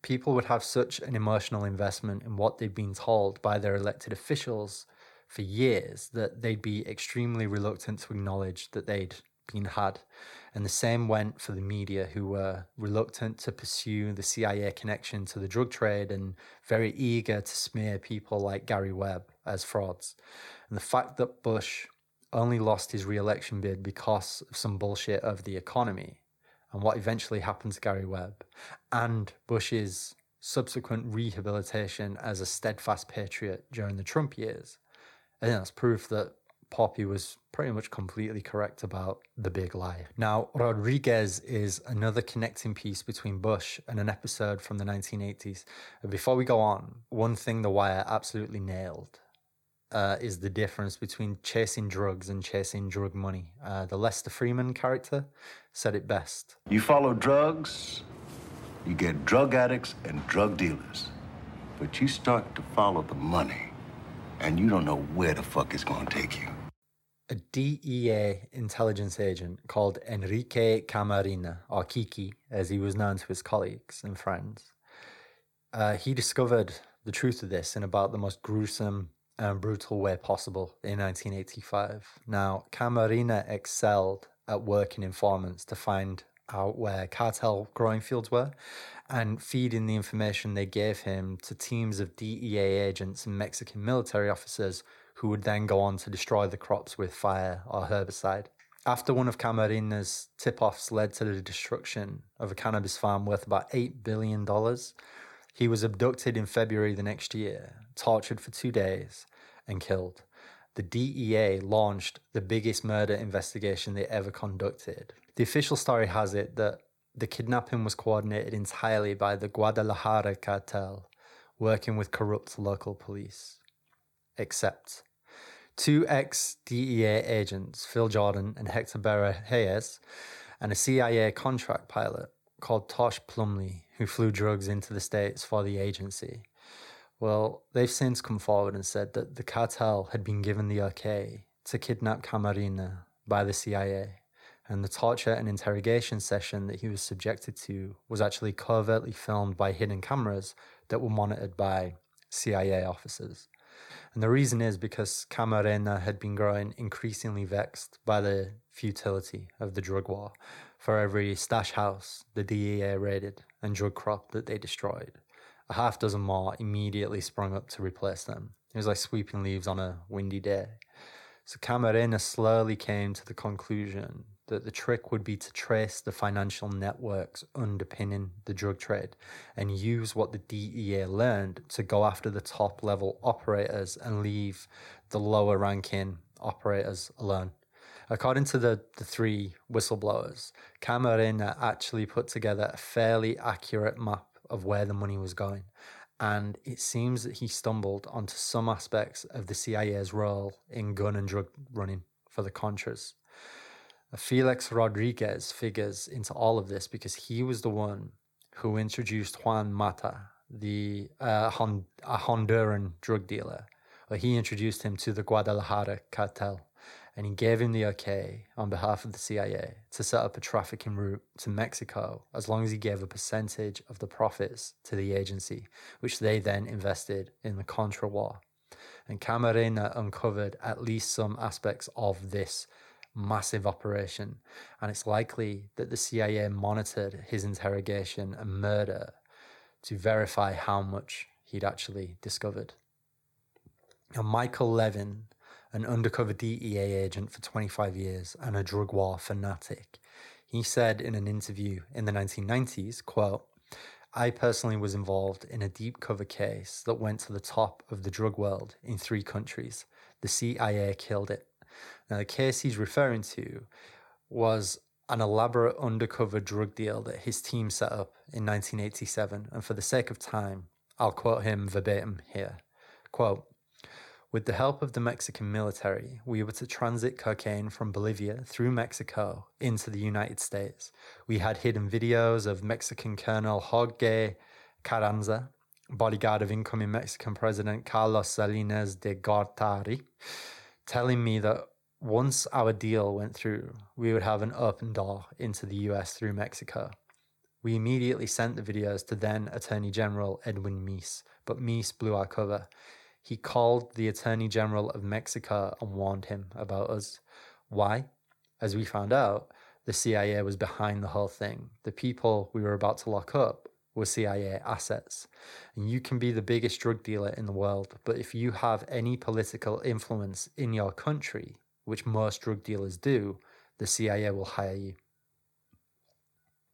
people would have such an emotional investment in what they'd been told by their elected officials for years that they'd be extremely reluctant to acknowledge that they'd been had. And the same went for the media, who were reluctant to pursue the CIA connection to the drug trade and very eager to smear people like Gary Webb as frauds. And the fact that Bush only lost his re election bid because of some bullshit of the economy and what eventually happened to Gary Webb, and Bush's subsequent rehabilitation as a steadfast patriot during the Trump years. I think that's proof that Poppy was pretty much completely correct about the big lie. Now, Rodriguez is another connecting piece between Bush and an episode from the 1980s. Before we go on, one thing The Wire absolutely nailed uh, is the difference between chasing drugs and chasing drug money. Uh, the Lester Freamon character said it best. You follow drugs, you get drug addicts and drug dealers. But you start to follow the money, and you don't know where the fuck it's gonna take you. A DEA intelligence agent called Enrique Camarena, or Kiki, as he was known to his colleagues and friends, uh, he discovered the truth of this in about the most gruesome and brutal way possible in 1985. Now, Camarena excelled at working informants to find out where cartel growing fields were and feeding the information they gave him to teams of DEA agents and Mexican military officers who would then go on to destroy the crops with fire or herbicide. After one of Camarena's tip offs led to the destruction of a cannabis farm worth about $8 billion, he was abducted in February the next year, tortured for two days, and killed. The DEA launched the biggest murder investigation they ever conducted. The official story has it that the kidnapping was coordinated entirely by the Guadalajara cartel, working with corrupt local police. Except two ex DEA agents, Phil Jordan and Hector Berrellez, and a CIA contract pilot called Tosh Plumlee, who flew drugs into the States for the agency. Well, they've since come forward and said that the cartel had been given the okay to kidnap Camarena by the CIA, and the torture and interrogation session that he was subjected to was actually covertly filmed by hidden cameras that were monitored by CIA officers. And the reason is because Camarena had been growing increasingly vexed by the futility of the drug war for every stash house the DEA raided and drug crop that they destroyed. A half dozen more immediately sprung up to replace them. It was like sweeping leaves on a windy day. So Camarena slowly came to the conclusion that the trick would be to trace the financial networks underpinning the drug trade and use what the DEA learned to go after the top level operators and leave the lower ranking operators alone. According to the, the three whistleblowers, Camarena actually put together a fairly accurate map of where the money was going. And it seems that he stumbled onto some aspects of the CIA's role in gun and drug running for the Contras. Felix Rodriguez figures into all of this because he was the one who introduced Juan Matta, the uh, a Honduran drug dealer. He introduced him to the Guadalajara cartel and he gave him the okay on behalf of the CIA to set up a trafficking route to Mexico as long as he gave a percentage of the profits to the agency, which they then invested in the Contra War. And Camarena uncovered at least some aspects of this massive operation, and it's likely that the CIA monitored his interrogation and murder to verify how much he'd actually discovered. Now, Michael Levine, an undercover DEA agent for 25 years and a drug war fanatic, he said in an interview in the 1990s, quote, I personally was involved in a deep cover case that went to the top of the drug world in three countries. The CIA killed it. Now, the case he's referring to was an elaborate undercover drug deal that his team set up in 1987. And for the sake of time, I'll quote him verbatim here. Quote, with the help of the Mexican military, we were to transit cocaine from Bolivia through Mexico into the United States. We had hidden videos of Mexican Colonel Jorge Carranza, bodyguard of incoming Mexican President Carlos Salinas de Gortari, telling me that once our deal went through, we would have an open door into the US through Mexico. We immediately sent the videos to then Attorney General Edwin Meese, but Meese blew our cover. He called the Attorney General of Mexico and warned him about us. Why? As we found out, the CIA was behind the whole thing. The people we were about to lock up were CIA assets. And you can be the biggest drug dealer in the world, but if you have any political influence in your country, which most drug dealers do, the CIA will hire you.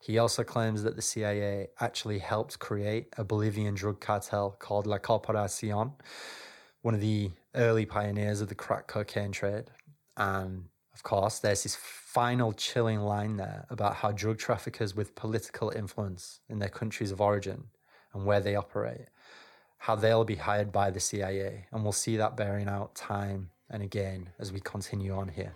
He also claims that the CIA actually helped create a Bolivian drug cartel called La Corporacion, one of the early pioneers of the crack cocaine trade. And of course, there's this final chilling line there about how drug traffickers with political influence in their countries of origin and where they operate, how they'll be hired by the CIA. And we'll see that bearing out time and again as we continue on here.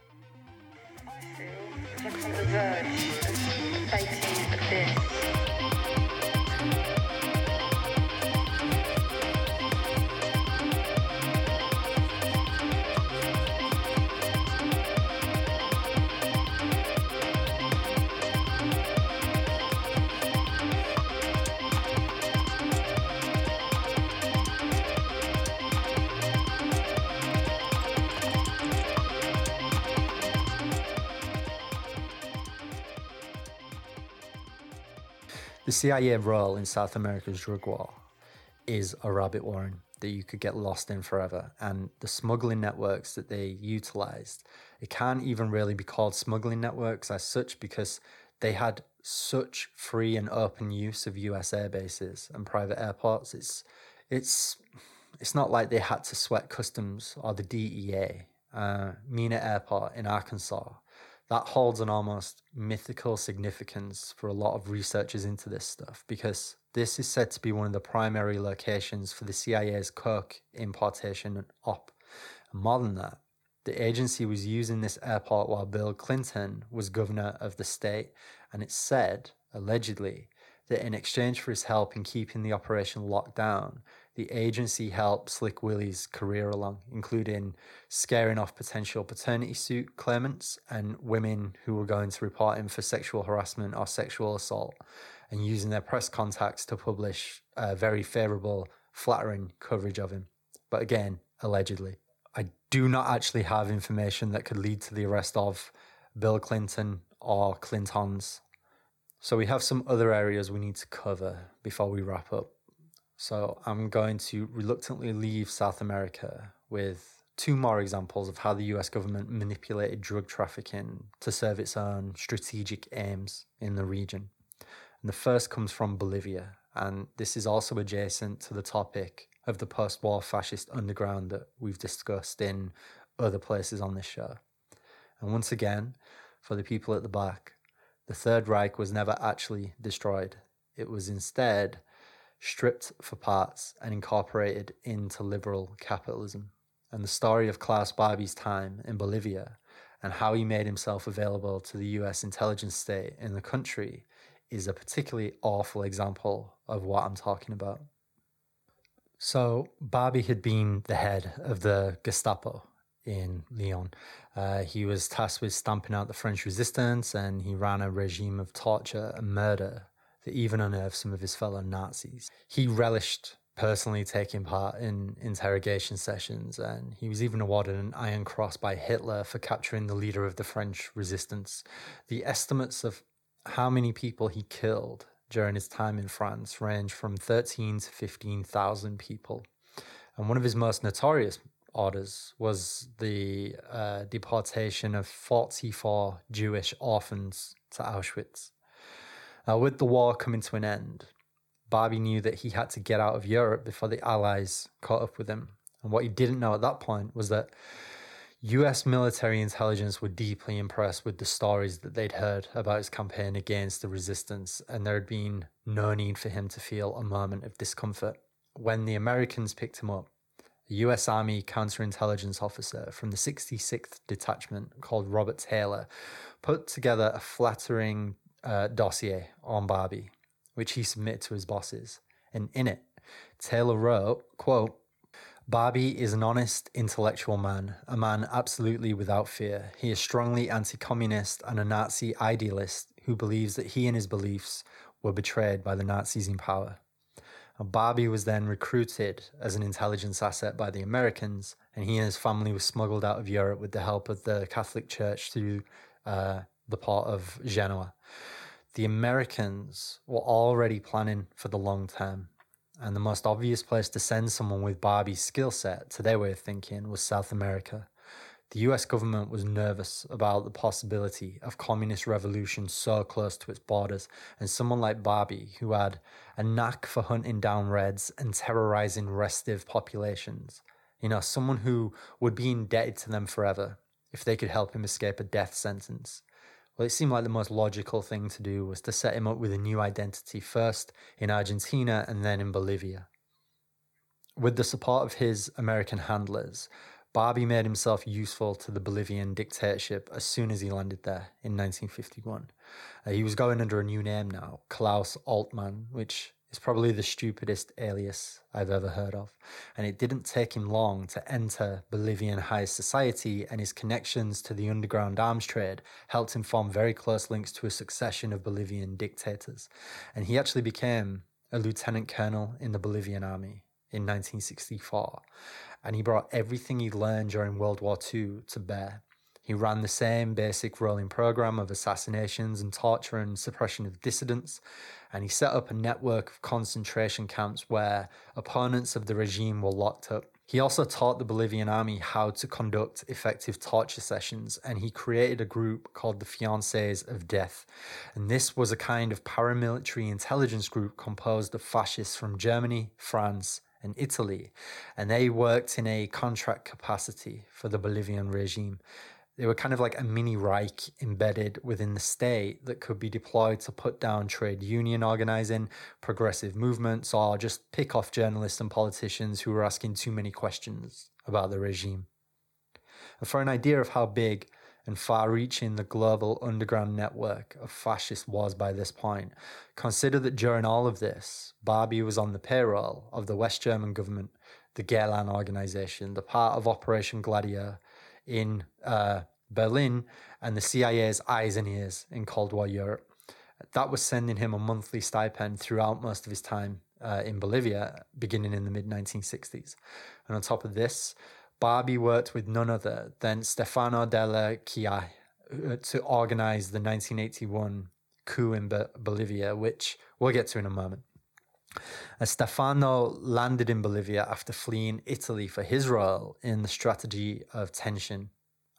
CIA role in South America's drug war is a rabbit warren that you could get lost in forever. And the smuggling networks that they utilized, it can't even really be called smuggling networks as such because they had such free and open use of US air bases and private airports. It's it's it's not like they had to sweat customs or the DEA. Uh, Mena Airport in Arkansas that holds an almost mythical significance for a lot of researchers into this stuff because this is said to be one of the primary locations for the CIA's coke importation and op. And more than that, the agency was using this airport while Bill Clinton was governor of the state, and it's said, allegedly, that in exchange for his help in keeping the operation locked down, the agency helped Slick Willie's career along, including scaring off potential paternity suit claimants and women who were going to report him for sexual harassment or sexual assault, and using their press contacts to publish uh, very favorable, flattering coverage of him. But again, allegedly. I do not actually have information that could lead to the arrest of Bill Clinton or Clintons. So we have some other areas we need to cover before we wrap up. So I'm going to reluctantly leave South America with two more examples of how the US government manipulated drug trafficking to serve its own strategic aims in the region. And the first comes from Bolivia, and this is also adjacent to the topic of the post war fascist underground that we've discussed in other places on this show. And once again, for the people at the back, the Third Reich was never actually destroyed. It was instead stripped for parts and incorporated into liberal capitalism. And the story of Klaus Barbie's time in Bolivia and how he made himself available to the US intelligence state in the country is a particularly awful example of what I'm talking about. So, Barbie had been the head of the Gestapo in Lyon. Uh, he was tasked with stamping out the French resistance and he ran a regime of torture and murder that even unearthed some of his fellow Nazis. He relished personally taking part in interrogation sessions and he was even awarded an Iron Cross by Hitler for capturing the leader of the French resistance. The estimates of how many people he killed during his time in France range from 13 to 15,000 people. And one of his most notorious orders was the uh, deportation of 44 Jewish orphans to Auschwitz. Uh, with the war coming to an end, Barbie knew that he had to get out of Europe before the Allies caught up with him. And what he didn't know at that point was that US military intelligence were deeply impressed with the stories that they'd heard about his campaign against the resistance, and there had been no need for him to feel a moment of discomfort. When the Americans picked him up, a US Army counterintelligence officer from the 66th Detachment called Robert Taylor put together a flattering uh, dossier on Barbie, which he submitted to his bosses. And in it, Taylor wrote, quote, Barbie is an honest, intellectual man, a man absolutely without fear. He is strongly anti communist and a Nazi idealist who believes that he and his beliefs were betrayed by the Nazis in power. Barbie was then recruited as an intelligence asset by the Americans, and he and his family were smuggled out of Europe with the help of the Catholic Church through uh, the port of Genoa. The Americans were already planning for the long term and the most obvious place to send someone with Barbie's skill set, to their way of thinking, was South America. The US government was nervous about the possibility of communist revolution so close to its borders, and someone like Barbie, who had a knack for hunting down Reds and terrorizing restive populations, you know, someone who would be indebted to them forever if they could help him escape a death sentence. Well, it seemed like the most logical thing to do was to set him up with a new identity first in Argentina and then in Bolivia. With the support of his American handlers, Barbie made himself useful to the Bolivian dictatorship as soon as he landed there in 1951. Uh, he was going under a new name now, Klaus Altmann, which is probably the stupidest alias I've ever heard of. And it didn't take him long to enter Bolivian high society, and his connections to the underground arms trade helped him form very close links to a succession of Bolivian dictators. And he actually became a lieutenant colonel in the Bolivian army in 1964. And he brought everything he learned during World War II to bear. He ran the same basic rolling program of assassinations and torture and suppression of dissidents, and he set up a network of concentration camps where opponents of the regime were locked up. He also taught the Bolivian army how to conduct effective torture sessions, and he created a group called the Fiancés of Death. And this was a kind of paramilitary intelligence group composed of fascists from Germany, France, and Italy, and they worked in a contract capacity for the Bolivian regime. They were kind of like a mini Reich embedded within the state that could be deployed to put down trade union organizing, progressive movements, or just pick off journalists and politicians who were asking too many questions about the regime. And for an idea of how big and far reaching the global underground network of fascists was by this point, consider that during all of this, Barbie was on the payroll of the West German government, the Gehlen organization, the part of Operation Gladio, in uh, Berlin and the CIA's eyes and ears in Cold War Europe. That was sending him a monthly stipend throughout most of his time uh, in Bolivia, beginning in the mid 1960s. And on top of this, Barbie worked with none other than Stefano Delle Chiaie uh, to organize the 1981 coup in Bolivia, which we'll get to in a moment. As Stefano landed in Bolivia after fleeing Italy for his role in the strategy of tension,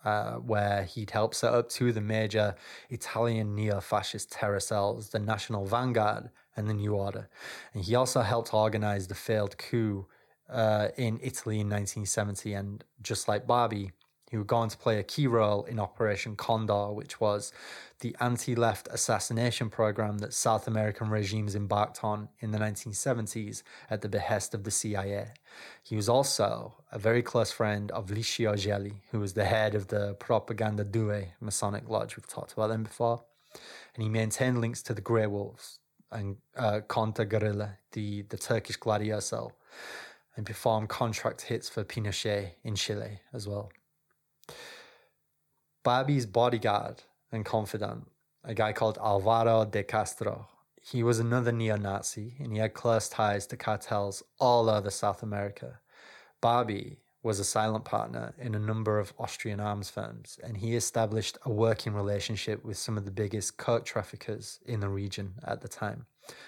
uh, where he'd helped set up two of the major Italian neo fascist terror cells, the National Vanguard and the New Order. And he also helped organize the failed coup uh, in Italy in 1970. And just like Barbie, he would go on to play a key role in Operation Condor, which was the anti left assassination program that South American regimes embarked on in the 1970s at the behest of the CIA. He was also a very close friend of Licio Gelli, who was the head of the Propaganda Due Masonic Lodge. We've talked about them before. And he maintained links to the Grey Wolves and uh, Guerrilla, the, the Turkish Gladio cell, and performed contract hits for Pinochet in Chile as well. Barbie's bodyguard and confidant, a guy called Alvaro de Castro. He was another neo Nazi and he had close ties to cartels all over South America. Barbie was a silent partner in a number of Austrian arms firms, and he established a working relationship with some of the biggest coke traffickers in the region at the time,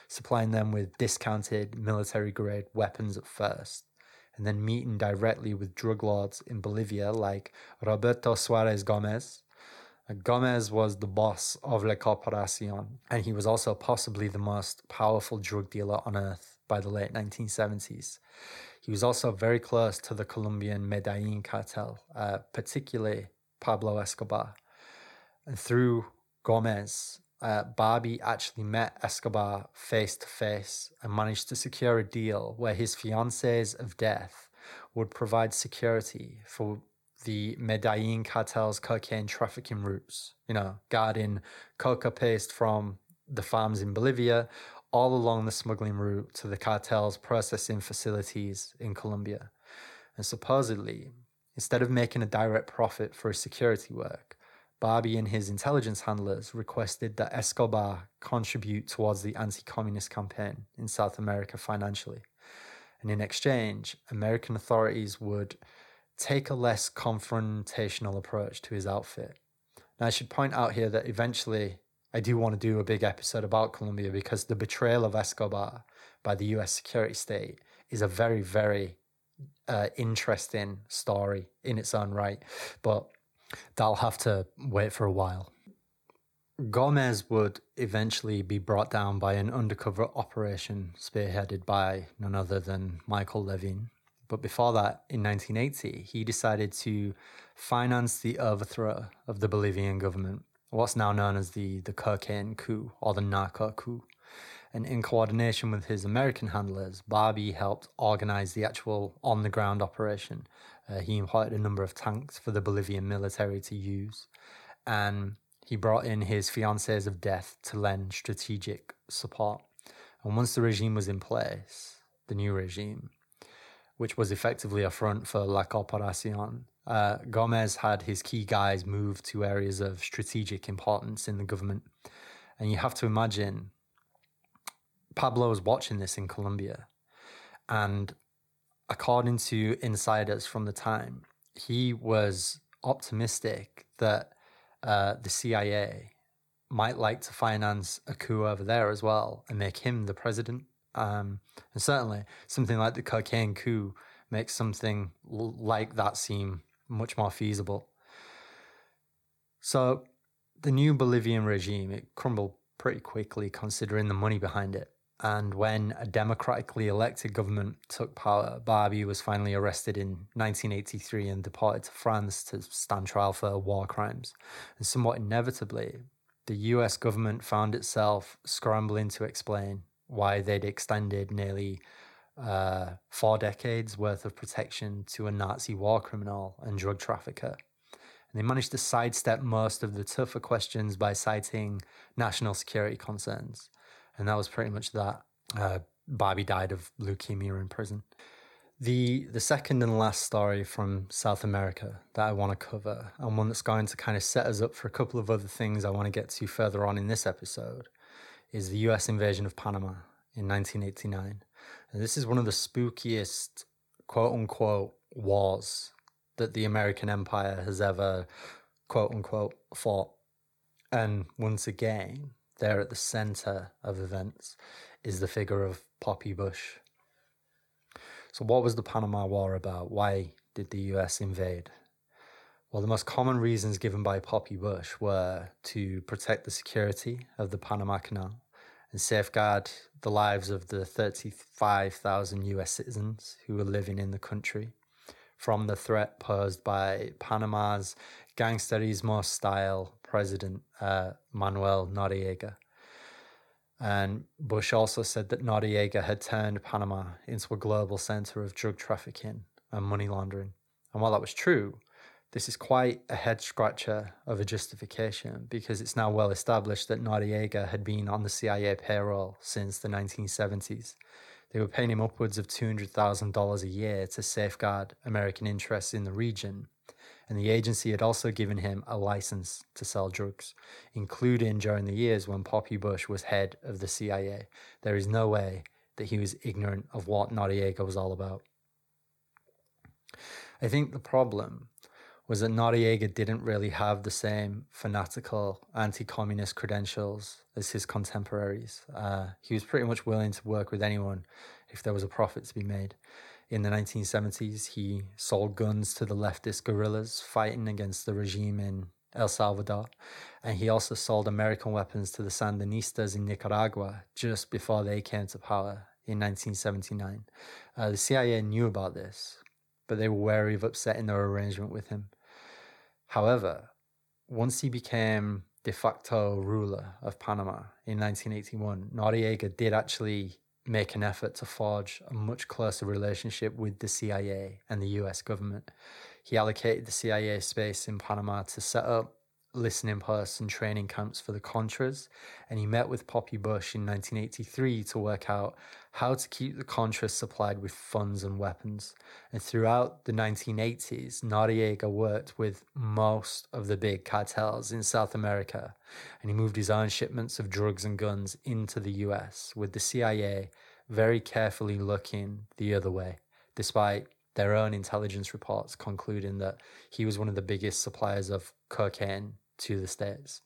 supplying them with discounted military grade weapons at first and then meeting directly with drug lords in Bolivia like Roberto Suarez Gomez, Gomez was the boss of La Corporacion, and he was also possibly the most powerful drug dealer on earth by the late 1970s. He was also very close to the Colombian Medellin cartel, uh, particularly Pablo Escobar. And through Gomez, uh, Barbie actually met Escobar face to face and managed to secure a deal where his fiancés of death would provide security for the Medellin cartel's cocaine trafficking routes, you know, guarding coca paste from the farms in Bolivia all along the smuggling route to the cartel's processing facilities in Colombia. And supposedly, instead of making a direct profit for his security work, Barbie and his intelligence handlers requested that Escobar contribute towards the anti communist campaign in South America financially. And in exchange, American authorities would take a less confrontational approach to his outfit. Now, I should point out here that eventually I do want to do a big episode about Colombia because the betrayal of Escobar by the US security state is a very, very uh, interesting story in its own right. But that'll have to wait for a while. Gomez would eventually be brought down by an undercover operation spearheaded by none other than Michael Levine. But before that, in 1980, he decided to finance the overthrow of the Bolivian government, what's now known as the, the cocaine coup or the narco coup. And in coordination with his American handlers, Barbie helped organize the actual on the ground operation. Uh, he imported a number of tanks for the Bolivian military to use. And he brought in his fiancés of death to lend strategic support. And once the regime was in place, the new regime, which was effectively a front for La Corporacion, uh, Gomez had his key guys move to areas of strategic importance in the government. And you have to imagine Pablo was watching this in Colombia. And according to insiders from the time, he was optimistic that uh, the CIA might like to finance a coup over there as well and make him the president. Um, and certainly, something like the cocaine coup makes something l- like that seem much more feasible. So, the new Bolivian regime it crumbled pretty quickly, considering the money behind it. And when a democratically elected government took power, Barbie was finally arrested in 1983 and deported to France to stand trial for war crimes. And somewhat inevitably, the US government found itself scrambling to explain why they'd extended nearly uh, four decades worth of protection to a Nazi war criminal and drug trafficker. And they managed to sidestep most of the tougher questions by citing national security concerns and that was pretty much that. Uh, Barbie died of leukemia in prison. The the second and last story from South America that I want to cover, and one that's going to kind of set us up for a couple of other things I want to get to further on in this episode, is the U.S. invasion of Panama in 1989. And this is one of the spookiest quote unquote wars that the American empire has ever quote unquote fought. And once again, there at the center of events is the figure of Poppy Bush. So, what was the Panama War about? Why did the US invade? Well, the most common reasons given by Poppy Bush were to protect the security of the Panama Canal and safeguard the lives of the 35,000 US citizens who were living in the country from the threat posed by Panama's gangsterismo style president, uh, Manuel Noriega. And Bush also said that Noriega had turned Panama into a global center of drug trafficking and money laundering. And while that was true, this is quite a head scratcher of a justification because it's now well established that Noriega had been on the CIA payroll since the 1970s. They were paying him upwards of $200,000 a year to safeguard American interests in the region and the agency had also given him a license to sell drugs, including during the years when Poppy Bush was head of the CIA. There is no way that he was ignorant of what Noriega was all about. I think the problem was that Noriega didn't really have the same fanatical anti communist credentials as his contemporaries. Uh, he was pretty much willing to work with anyone if there was a profit to be made. In the 1970s, he sold guns to the leftist guerrillas fighting against the regime in El Salvador, and he also sold American weapons to the Sandinistas in Nicaragua just before they came to power in 1979. Uh, the CIA knew about this, but they were wary of upsetting their arrangement with him. However, once he became de facto ruler of Panama in 1981, Noriega did actually make an effort to forge a much closer relationship with the CIA and the US government. He allocated the CIA space in Panama to set up listening posts and training camps for the Contras, and he met with Poppy Bush in 1983 to work out how to keep the Contras supplied with funds and weapons. And throughout the 1980s, Noriega worked with most of the big cartels in South America, and he moved his own shipments of drugs and guns into the US, with the CIA very carefully looking the other way, despite their own intelligence reports concluding that he was one of the biggest suppliers of cocaine to the States.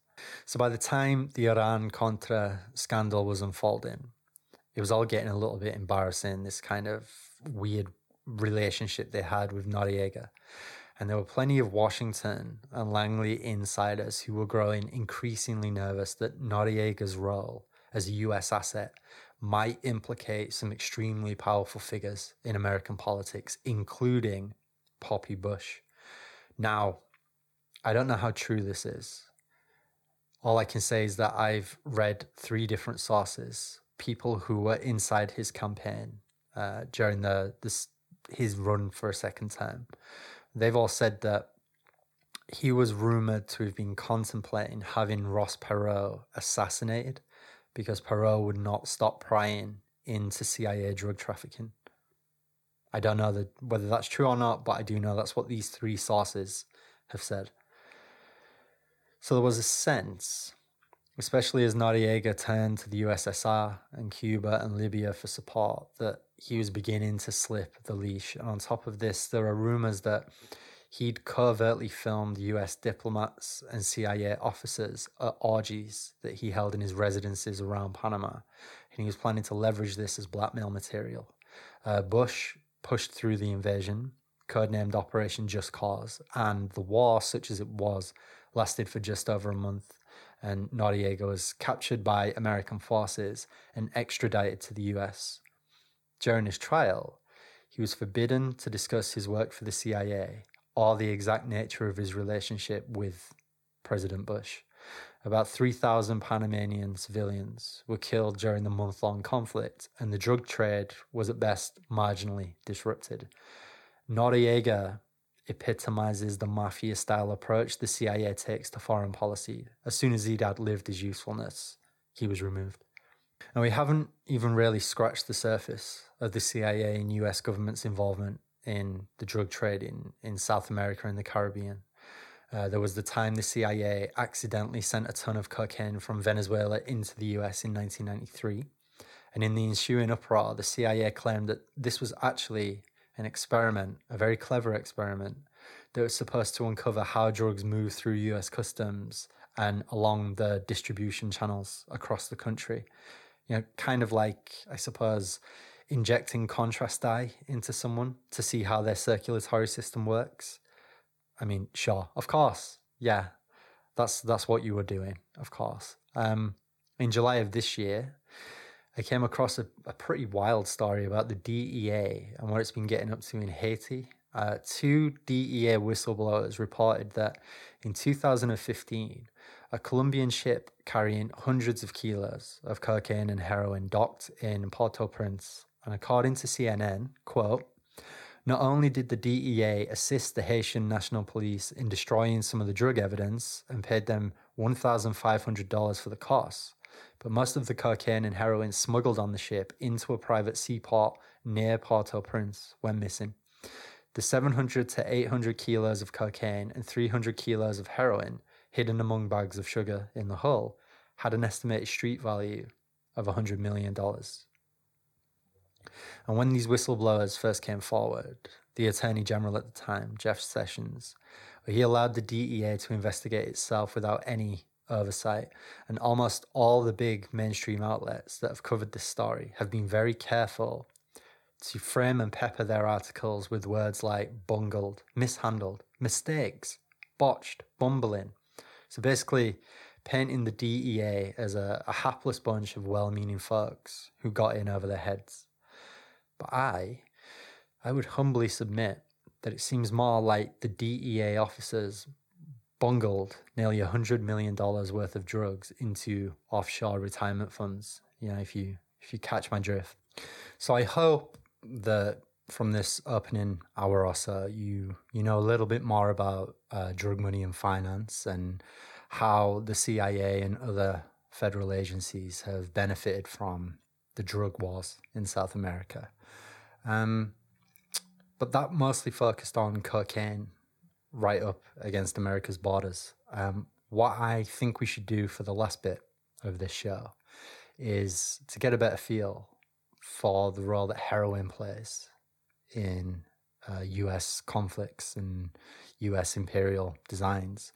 So by the time the Iran Contra scandal was unfolding, it was all getting a little bit embarrassing, this kind of weird relationship they had with Noriega. And there were plenty of Washington and Langley insiders who were growing increasingly nervous that Noriega's role as a US asset might implicate some extremely powerful figures in American politics, including Poppy Bush. Now, I don't know how true this is. All I can say is that I've read three different sources, people who were inside his campaign uh, during the this his run for a second term. They've all said that he was rumored to have been contemplating having Ross Perot assassinated because Perot would not stop prying into CIA drug trafficking. I don't know whether that's true or not, but I do know that's what these three sources have said. So there was a sense, especially as Noriega turned to the USSR and Cuba and Libya for support, that he was beginning to slip the leash. And on top of this, there are rumors that he'd covertly filmed US diplomats and CIA officers at orgies that he held in his residences around Panama. And he was planning to leverage this as blackmail material. Uh, Bush pushed through the invasion, codenamed Operation Just Cause, and the war, such as it was, lasted for just over a month. And Noriega was captured by American forces and extradited to the US. During his trial, he was forbidden to discuss his work for the CIA or the exact nature of his relationship with President Bush. About 3,000 Panamanian civilians were killed during the month long conflict, and the drug trade was at best marginally disrupted. Noriega epitomizes the mafia style approach the CIA takes to foreign policy. As soon as he'd outlived his usefulness, he was removed. And we haven't even really scratched the surface of the CIA and US government's involvement in the drug trade in, in South America and the Caribbean. Uh, there was the time the CIA accidentally sent a ton of cocaine from Venezuela into the US in 1993. And in the ensuing uproar, the CIA claimed that this was actually an experiment, a very clever experiment, that was supposed to uncover how drugs move through US customs and along the distribution channels across the country. You know, kind of like, I suppose, injecting contrast dye into someone to see how their circulatory system works. I mean, sure, of course, yeah, that's that's what you were doing, of course. Um, in July of this year, I came across a, a pretty wild story about the DEA and what it's been getting up to in Haiti. Uh, two DEA whistleblowers reported that in 2015, a Colombian ship carrying hundreds of kilos of cocaine and heroin docked in Port-au-Prince and according to CNN, quote, not only did the DEA assist the Haitian National Police in destroying some of the drug evidence and paid them $1,500 for the costs, but most of the cocaine and heroin smuggled on the ship into a private seaport near Port au Prince went missing. The 700 to 800 kilos of cocaine and 300 kilos of heroin hidden among bags of sugar in the hull had an estimated street value of $100 million. And when these whistleblowers first came forward, the Attorney General at the time, Jeff Sessions, he allowed the DEA to investigate itself without any oversight. And almost all the big mainstream outlets that have covered this story have been very careful to frame and pepper their articles with words like bungled, mishandled, mistakes, botched, bumbling, So basically, painting the DEA as a, a hapless bunch of well meaning folks who got in over their heads. But I, I would humbly submit that it seems more like the DEA officers bungled nearly $100 million worth of drugs into offshore retirement funds. You know, if you if you catch my drift. So I hope that from this opening hour or so, you you know a little bit more about uh, drug money and finance and how the CIA and other federal agencies have benefited from the drug wars in South America. Um, but that mostly focused on cocaine right up against America's borders. Um, what I think we should do for the last bit of this show is to get a better feel for the role that heroin plays in uh, US conflicts and US imperial designs.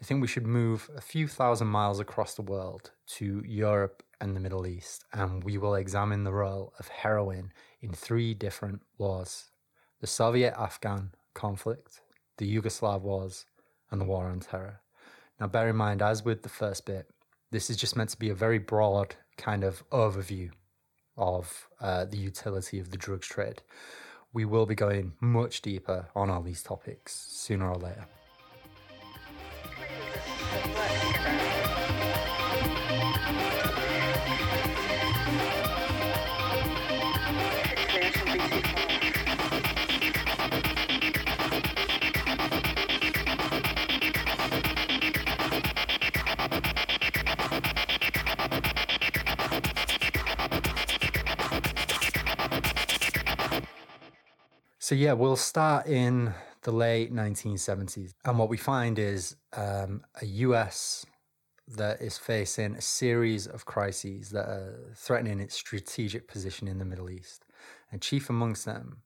I think we should move a few thousand miles across the world to Europe and the Middle East, and we will examine the role of heroin in three different wars the Soviet Afghan conflict, the Yugoslav wars, and the war on terror. Now, bear in mind, as with the first bit, this is just meant to be a very broad kind of overview of uh, the utility of the drugs trade. We will be going much deeper on all these topics sooner or later. So yeah, we'll start in the late 1970s, and what we find is um, a US that is facing a series of crises that are threatening its strategic position in the Middle East, and chief amongst them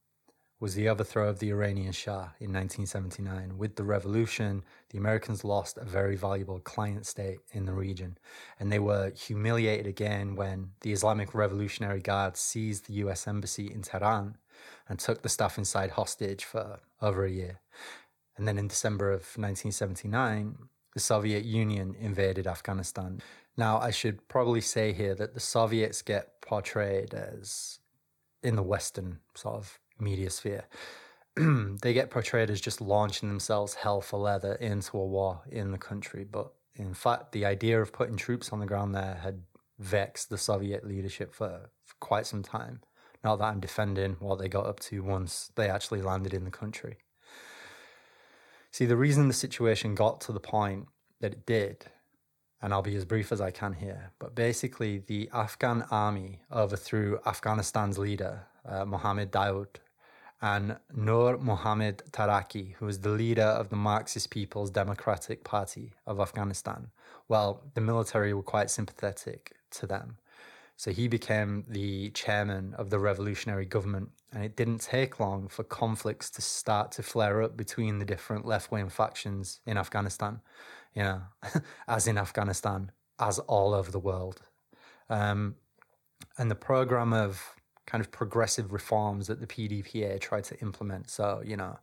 was the overthrow of the Iranian Shah in 1979. With the revolution, the Americans lost a very valuable client state in the region, and they were humiliated again when the Islamic Revolutionary Guard seized the US embassy in Tehran and took the staff inside hostage for over a year. And then in December of 1979, the Soviet Union invaded Afghanistan. Now, I should probably say here that the Soviets get portrayed as, in the Western sort of media sphere, they get portrayed as just launching themselves hell for leather into a war in the country. But in fact, the idea of putting troops on the ground there had vexed the Soviet leadership for, for quite some time. Not that I'm defending what they got up to once they actually landed in the country. See, the reason the situation got to the point that it did, and I'll be as brief as I can here, but basically the Afghan army overthrew Afghanistan's leader, uh, Mohammed Daoud, and Nur Mohammed Taraki, who was the leader of the Marxist People's Democratic Party of Afghanistan. Well, the military were quite sympathetic to them. So he became the chairman of the revolutionary government. And it didn't take long for conflicts to start to flare up between the different left wing factions in Afghanistan, you know, as in Afghanistan, as all over the world. Um, and the program of kind of progressive reforms that the PDPA tried to implement. So, you know,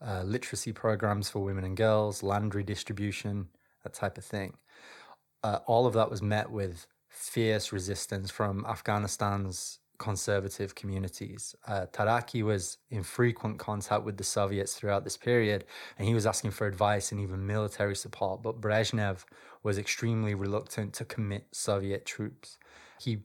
uh, literacy programs for women and girls, land redistribution, that type of thing. Uh, all of that was met with fierce resistance from Afghanistan's conservative communities. Uh, Taraki was in frequent contact with the Soviets throughout this period, and he was asking for advice and even military support. But Brezhnev was extremely reluctant to commit Soviet troops. He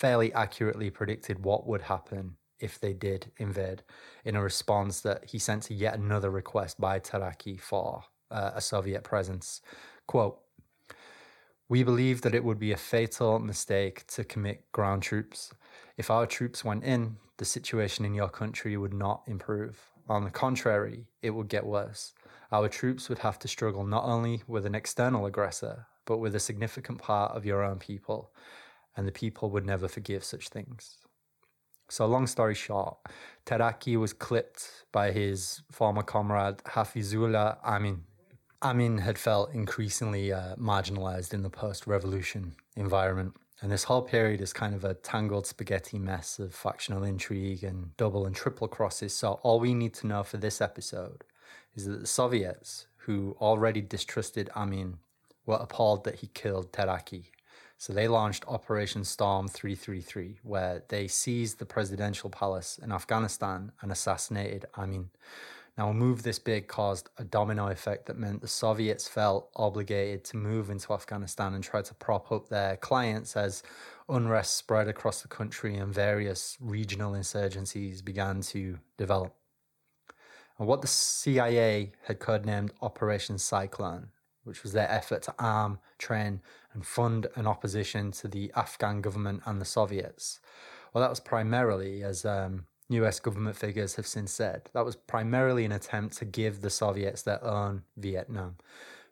fairly accurately predicted what would happen if they did invade in a response that he sent to yet another request by Taraki for uh, a Soviet presence. Quote, we believe that it would be a fatal mistake to commit ground troops. If our troops went in, the situation in your country would not improve. On the contrary, it would get worse. Our troops would have to struggle not only with an external aggressor, but with a significant part of your own people, and the people would never forgive such things. So, long story short, Taraki was clipped by his former comrade Hafizullah Amin Amin had felt increasingly uh, marginalized in the post revolution environment. And this whole period is kind of a tangled spaghetti mess of factional intrigue and double and triple crosses. So, all we need to know for this episode is that the Soviets, who already distrusted Amin were appalled that he killed Taraki. So they launched Operation Storm 333, where they seized the presidential palace in Afghanistan and assassinated Amin. Now, a move this big caused a domino effect that meant the Soviets felt obligated to move into Afghanistan and try to prop up their clients as unrest spread across the country and various regional insurgencies began to develop. And what the CIA had codenamed Operation Cyclone, which was their effort to arm, train, and fund an opposition to the Afghan government and the Soviets. Well, that was primarily, as um, US government figures have since said, that was primarily an attempt to give the Soviets their own Vietnam,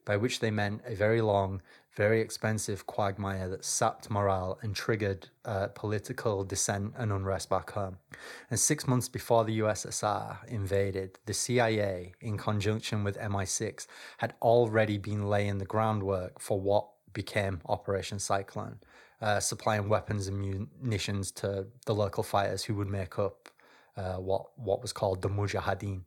by which they meant a very long, very expensive quagmire that sapped morale and triggered uh, political dissent and unrest back home. And six months before the USSR invaded, the CIA, in conjunction with MI6, had already been laying the groundwork for what became Operation Cyclone, uh, supplying weapons and munitions to the local fighters who would make up uh, what what was called the Mujahideen.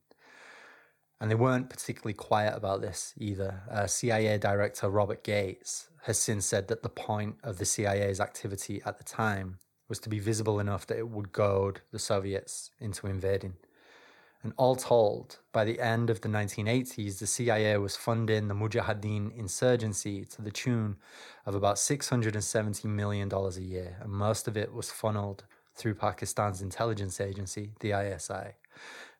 And they weren't particularly quiet about this either. Uh, CIA Director Robert Gates has since said that the point of the CIA's activity at the time was to be visible enough that it would goad the Soviets into invading. And all told, by the end of the 1980s, the CIA was funding the Mujahideen insurgency to the tune of about $670 million a year, and most of it was funneled through Pakistan's intelligence agency, the ISI.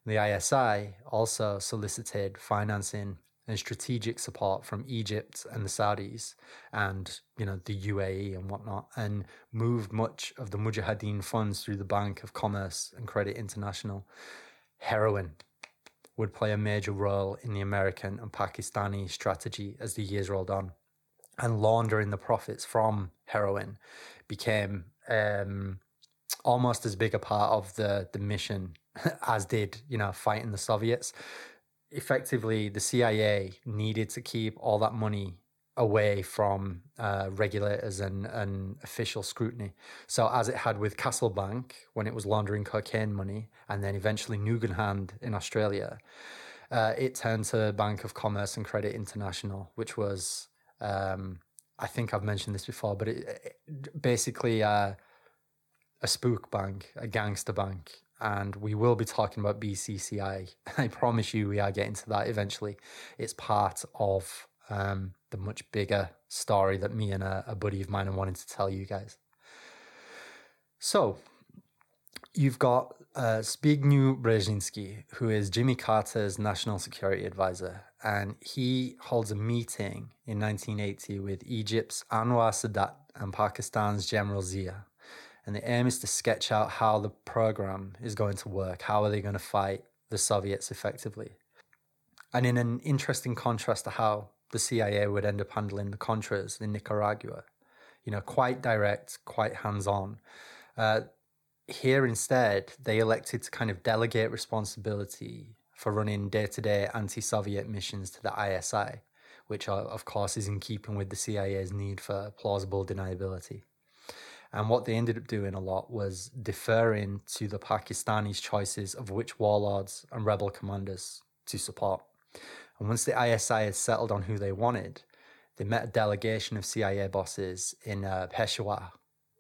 The ISI also solicited financing and strategic support from Egypt and the Saudis and you know the UAE and whatnot, and moved much of the Mujahideen funds through the Bank of Commerce and Credit International. Heroin would play a major role in the American and Pakistani strategy as the years rolled on, and laundering the profits from heroin became um, almost as big a part of the the mission as did you know fighting the Soviets. Effectively, the CIA needed to keep all that money away from uh, regulators and, and official scrutiny. So, as it had with Castle Bank when it was laundering cocaine money, and then eventually Nugan Hand in Australia, uh, it turned to Bank of Commerce and Credit International, which was, um, I think I've mentioned this before, but it, it basically uh, a spook bank, a gangster bank, and we will be talking about BCCI. I promise you, we are getting to that eventually. It's part of um, the much bigger story that me and a, a buddy of mine are wanting to tell you guys. So, you've got uh, Zbigniew Brzezinski, who is Jimmy Carter's national security advisor, and he holds a meeting in 1980 with Egypt's Anwar Sadat and Pakistan's General Zia and the aim is to sketch out how the program is going to work. How are they going to fight the Soviets effectively? And in an interesting contrast to how the CIA would end up handling the Contras in Nicaragua, you know, quite direct, quite hands on. Uh, here instead, they elected to kind of delegate responsibility for running day to day anti Soviet missions to the ISI, which, are, of course, is in keeping with the CIA's need for plausible deniability. And what they ended up doing a lot was deferring to the Pakistanis' choices of which warlords and rebel commanders to support. And once the ISI had settled on who they wanted, they met a delegation of CIA bosses in uh, Peshawar,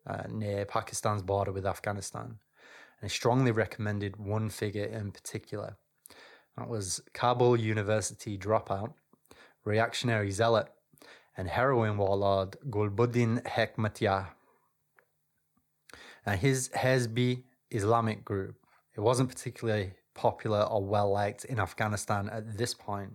uh, near Pakistan's border with Afghanistan. And strongly recommended one figure in particular. That was Kabul University dropout, reactionary zealot, and heroin warlord Gulbuddin Hekmatyar. Now, his Hezbi Islamic group, it wasn't particularly popular or well liked in Afghanistan at this point,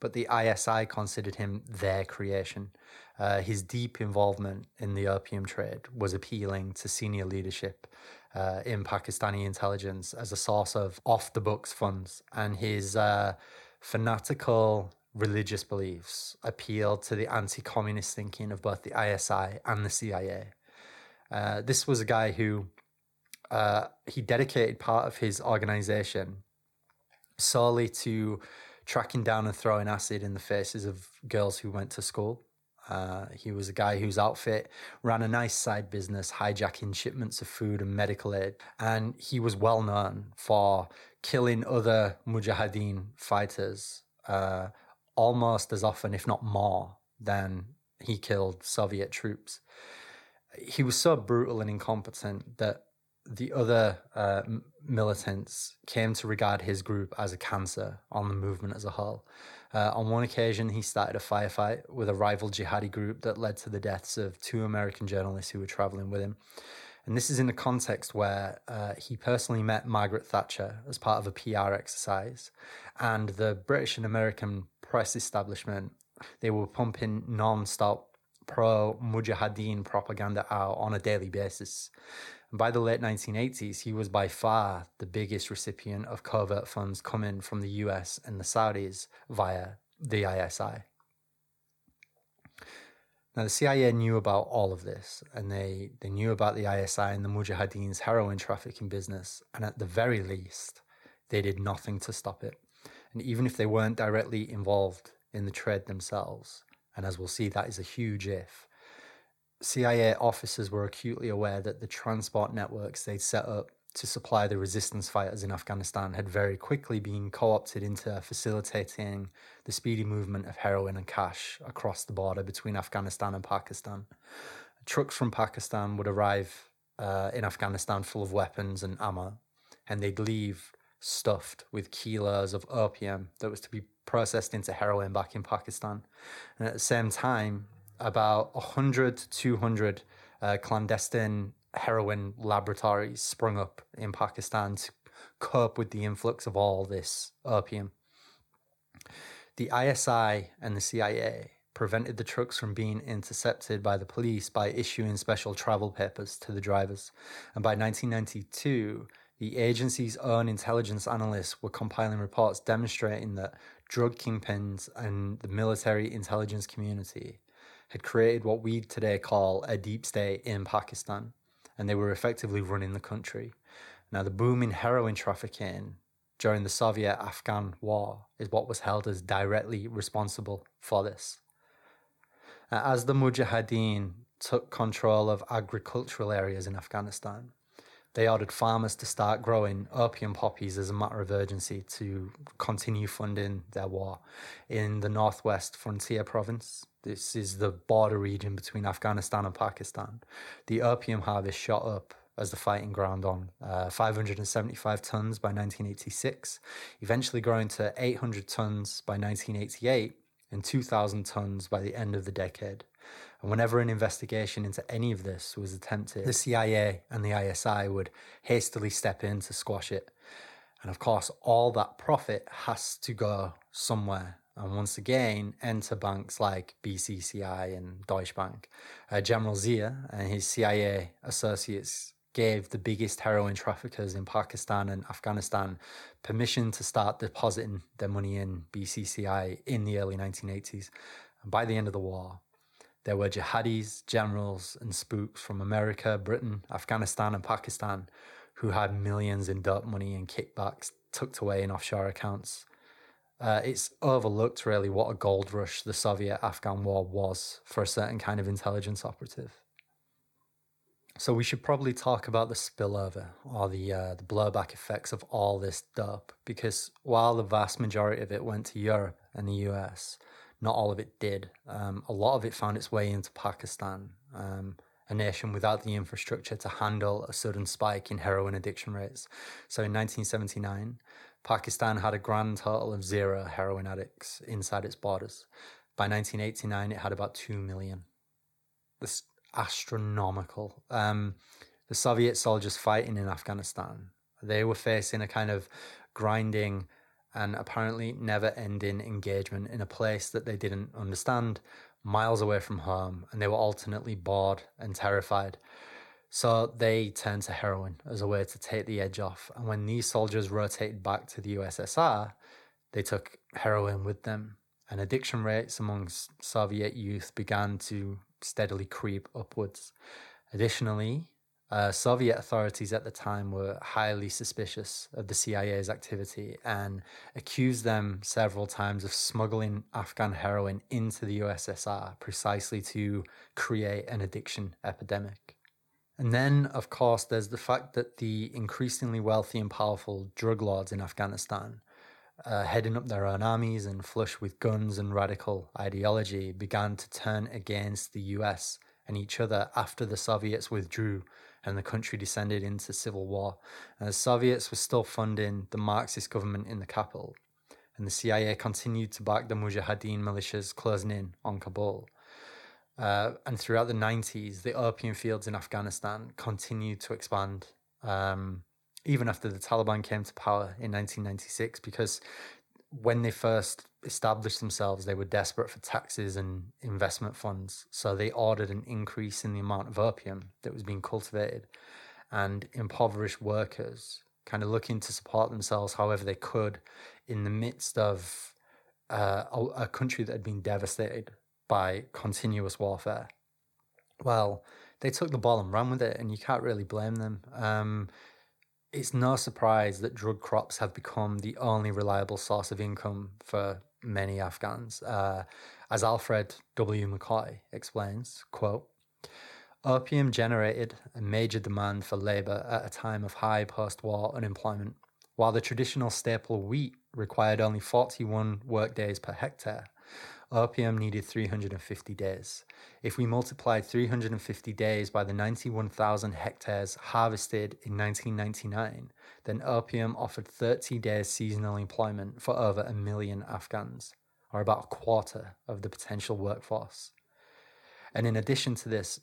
but the ISI considered him their creation. Uh, his deep involvement in the opium trade was appealing to senior leadership uh, in Pakistani intelligence as a source of off the books funds, and his uh, fanatical religious beliefs appealed to the anti communist thinking of both the ISI and the CIA. Uh, this was a guy who uh, he dedicated part of his organization solely to tracking down and throwing acid in the faces of girls who went to school. Uh, he was a guy whose outfit ran a nice side business, hijacking shipments of food and medical aid. And he was well known for killing other Mujahideen fighters uh, almost as often, if not more, than he killed Soviet troops. He was so brutal and incompetent that the other uh, militants came to regard his group as a cancer on the movement as a whole. Uh, on one occasion, he started a firefight with a rival jihadi group that led to the deaths of two American journalists who were traveling with him. And this is in a context where uh, he personally met Margaret Thatcher as part of a PR exercise. And the British and American press establishment, they were pumping non stop pro Mujahideen propaganda out on a daily basis. And by the late 1980s, he was by far the biggest recipient of covert funds coming from the US and the Saudis via the ISI. Now, the CIA knew about all of this, and they, they knew about the ISI and the Mujahideen's heroin trafficking business, and at the very least, they did nothing to stop it. And even if they weren't directly involved in the trade themselves, and as we'll see, that is a huge if, CIA officers were acutely aware that the transport networks they'd set up to supply the resistance fighters in Afghanistan had very quickly been co opted into facilitating the speedy movement of heroin and cash across the border between Afghanistan and Pakistan. Trucks from Pakistan would arrive uh, in Afghanistan full of weapons and ammo, and they'd leave stuffed with kilos of opium that was to be processed into heroin back in Pakistan. And at the same time, about 100 to 200 uh, clandestine heroin laboratories sprung up in Pakistan to cope with the influx of all this opium. The ISI and the CIA prevented the trucks from being intercepted by the police by issuing special travel papers to the drivers. And by 1992, the agency's own intelligence analysts were compiling reports demonstrating that drug kingpins and the military intelligence community had created what we today call a deep state in Pakistan, and they were effectively running the country. Now, the boom in heroin trafficking during the Soviet Afghan War is what was held as directly responsible for this. As the Mujahideen took control of agricultural areas in Afghanistan, they ordered farmers to start growing opium poppies as a matter of urgency to continue funding their war. In the northwest frontier province, this is the border region between Afghanistan and Pakistan. The opium harvest shot up as the fighting ground on uh, 575 tons by 1986, eventually growing to 800 tons by 1988 and 2,000 tons by the end of the decade. And whenever an investigation into any of this was attempted, the CIA and the ISI would hastily step in to squash it. And of course, all that profit has to go somewhere. And once again, enter banks like BCCI and Deutsche Bank. Uh, General Zia and his CIA associates gave the biggest heroin traffickers in Pakistan and Afghanistan permission to start depositing their money in BCCI in the early 1980s. And by the end of the war, there were jihadis, generals, and spooks from America, Britain, Afghanistan, and Pakistan who had millions in dirt money and kickbacks tucked away in offshore accounts. Uh, it's overlooked, really, what a gold rush the Soviet Afghan war was for a certain kind of intelligence operative. So we should probably talk about the spillover or the uh, the blowback effects of all this dope, because while the vast majority of it went to Europe and the US, not all of it did. Um, a lot of it found its way into Pakistan, um, a nation without the infrastructure to handle a sudden spike in heroin addiction rates. So in 1979, Pakistan had a grand total of zero heroin addicts inside its borders. By 1989, it had about 2 million. This astronomical. Um, the Soviet soldiers fighting in Afghanistan, they were facing a kind of grinding and apparently never ending engagement in a place that they didn't understand, miles away from home, and they were alternately bored and terrified. So they turned to heroin as a way to take the edge off. And when these soldiers rotated back to the USSR, they took heroin with them. And addiction rates amongst Soviet youth began to steadily creep upwards. Additionally, uh, Soviet authorities at the time were highly suspicious of the CIA's activity and accused them several times of smuggling Afghan heroin into the USSR precisely to create an addiction epidemic. And then, of course, there's the fact that the increasingly wealthy and powerful drug lords in Afghanistan uh, heading up their own armies and flush with guns and radical ideology, began to turn against the US and each other after the Soviets withdrew and the country descended into civil war. And the Soviets were still funding the Marxist government in the capital, and the CIA continued to back the Mujahideen militias closing in on Kabul. Uh, and throughout the 90s, the opium fields in Afghanistan continued to expand, um, even after the Taliban came to power in 1996, because when they first established themselves, they were desperate for taxes and investment funds. So they ordered an increase in the amount of opium that was being cultivated. And impoverished workers, kind of looking to support themselves however they could in the midst of uh, a, a country that had been devastated by continuous warfare. Well, they took the ball and ran with it, and you can't really blame them. Um, it's no surprise that drug crops have become the only reliable source of income for many Afghans. Uh, as Alfred W. McCoy explains, quote, Opium generated a major demand for labor at a time of high post-war unemployment. While the traditional staple wheat required only 41 workdays per hectare, opium needed 350 days. If we multiplied 350 days by the 91,000 hectares harvested in 1999, then opium offered 30 days seasonal employment for over a million Afghans, or about a quarter of the potential workforce. And in addition to this,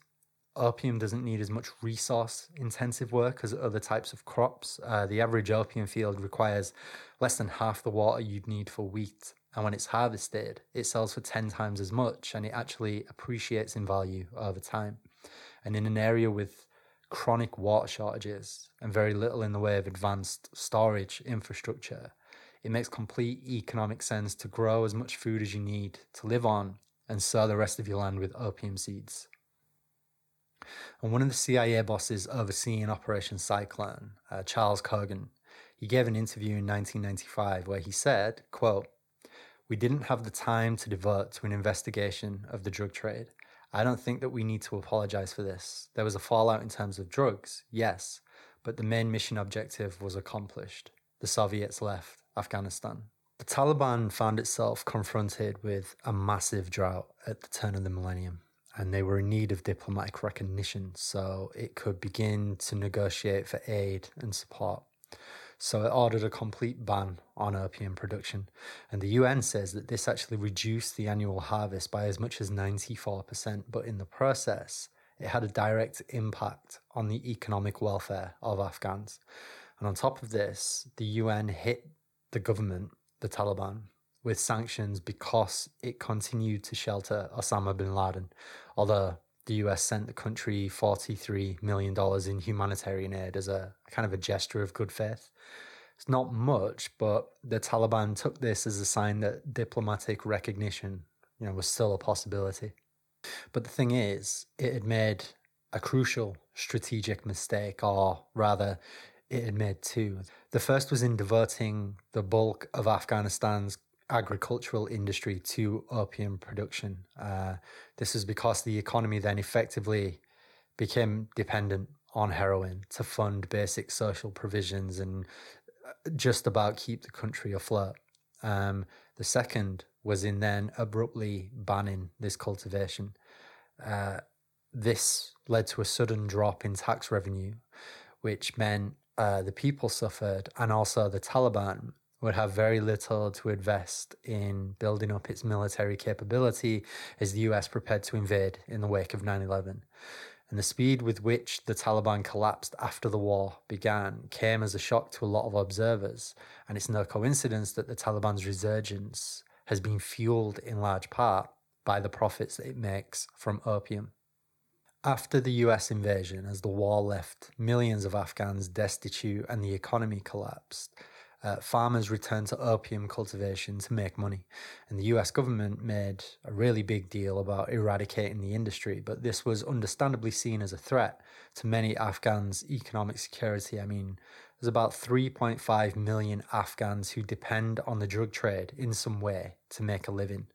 opium doesn't need as much resource intensive work as other types of crops. Uh, the average opium field requires less than half the water you'd need for wheat. And when it's harvested, it sells for 10 times as much and it actually appreciates in value over time. And in an area with chronic water shortages and very little in the way of advanced storage infrastructure, it makes complete economic sense to grow as much food as you need to live on and sow the rest of your land with opium seeds. And one of the CIA bosses overseeing Operation Cyclone, uh, Charles Cogan, he gave an interview in 1995 where he said, quote, we didn't have the time to devote to an investigation of the drug trade. I don't think that we need to apologize for this. There was a fallout in terms of drugs, yes, but the main mission objective was accomplished. The Soviets left Afghanistan. The Taliban found itself confronted with a massive drought at the turn of the millennium, and they were in need of diplomatic recognition so it could begin to negotiate for aid and support. So it ordered a complete ban on opium production. And the UN says that this actually reduced the annual harvest by as much as 94%, but in the process, it had a direct impact on the economic welfare of Afghans. And on top of this, the UN hit the government, the Taliban, with sanctions because it continued to shelter Osama bin Laden, although the US sent the country $43 million in humanitarian aid as a, kind of a gesture of good faith. It's not much, but the Taliban took this as a sign that diplomatic recognition, you know, was still a possibility. But the thing is, it had made a crucial strategic mistake, or rather, it had made two. The first was in diverting the bulk of Afghanistan's agricultural industry to opium production. Uh, this is because the economy then effectively became dependent on heroin to fund basic social provisions and uh, just about keep the country afloat. Um, the second was in then abruptly banning this cultivation. Uh, this led to a sudden drop in tax revenue, which meant uh, the people suffered and also the Taliban would have very little to invest in building up its military capability as the US prepared to invade in the wake of 9 11. And the speed with which the Taliban collapsed after the war began came as a shock to a lot of observers. And it's no coincidence that the Taliban's resurgence has been fueled in large part by the profits that it makes from opium. After the US invasion, as the war left millions of Afghans destitute and the economy collapsed, uh, farmers returned to opium cultivation to make money. And the US government made a really big deal about eradicating the industry, but this was understandably seen as a threat to many Afghans' economic security. I mean, there's about 3.5 million Afghans who depend on the drug trade in some way to make a living.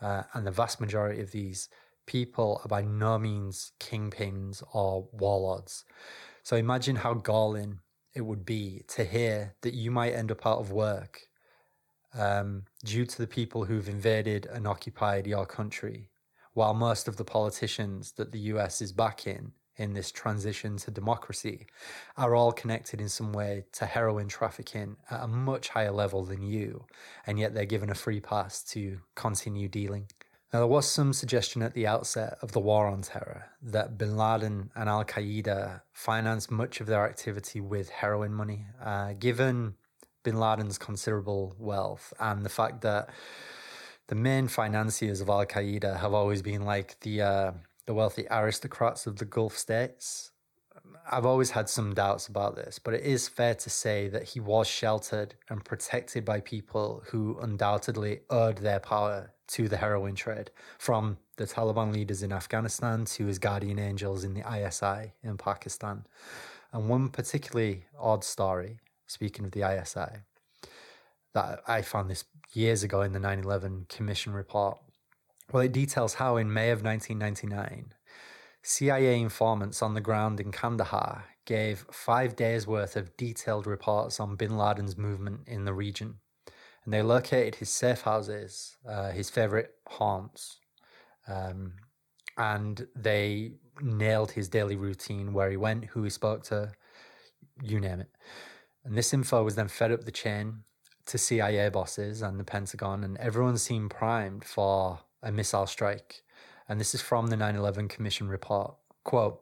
Uh, and the vast majority of these people are by no means kingpins or warlords. So imagine how galling it would be to hear that you might end up out of work um, due to the people who've invaded and occupied your country, while most of the politicians that the US is backing in this transition to democracy are all connected in some way to heroin trafficking at a much higher level than you, and yet they're given a free pass to continue dealing. Now, there was some suggestion at the outset of the war on terror that bin Laden and Al Qaeda financed much of their activity with heroin money. Uh, given bin Laden's considerable wealth and the fact that the main financiers of Al Qaeda have always been like the uh, the wealthy aristocrats of the Gulf states. I've always had some doubts about this, but it is fair to say that he was sheltered and protected by people who undoubtedly owed their power to the heroin trade, from the Taliban leaders in Afghanistan to his guardian angels in the ISI in Pakistan. And one particularly odd story, speaking of the ISI, that I found this years ago in the 9 11 Commission report. Well, it details how in May of 1999, CIA informants on the ground in Kandahar gave five days' worth of detailed reports on bin Laden's movement in the region. And they located his safe houses, uh, his favorite haunts, um, and they nailed his daily routine where he went, who he spoke to, you name it. And this info was then fed up the chain to CIA bosses and the Pentagon, and everyone seemed primed for a missile strike. And this is from the 9 11 Commission report. Quote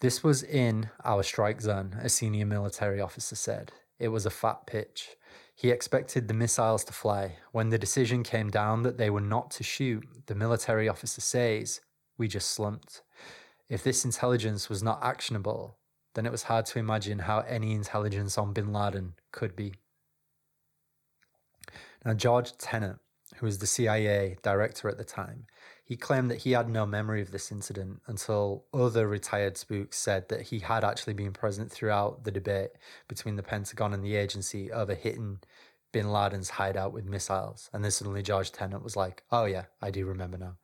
This was in our strike zone, a senior military officer said. It was a fat pitch. He expected the missiles to fly. When the decision came down that they were not to shoot, the military officer says, We just slumped. If this intelligence was not actionable, then it was hard to imagine how any intelligence on bin Laden could be. Now, George Tenet, who was the CIA director at the time, he claimed that he had no memory of this incident until other retired spooks said that he had actually been present throughout the debate between the Pentagon and the agency over hitting bin Laden's hideout with missiles. And then suddenly George Tenet was like, oh, yeah, I do remember now.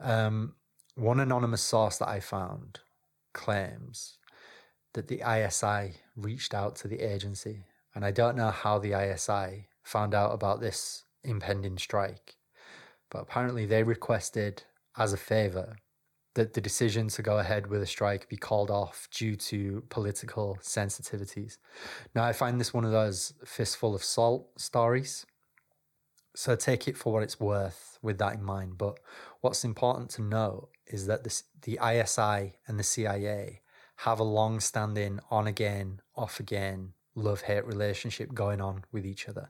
Um, one anonymous source that I found claims that the ISI reached out to the agency. And I don't know how the ISI found out about this impending strike. But apparently, they requested as a favor that the decision to go ahead with a strike be called off due to political sensitivities. Now, I find this one of those fistful of salt stories. So take it for what it's worth with that in mind. But what's important to know is that this, the ISI and the CIA have a long standing on again, off again love hate relationship going on with each other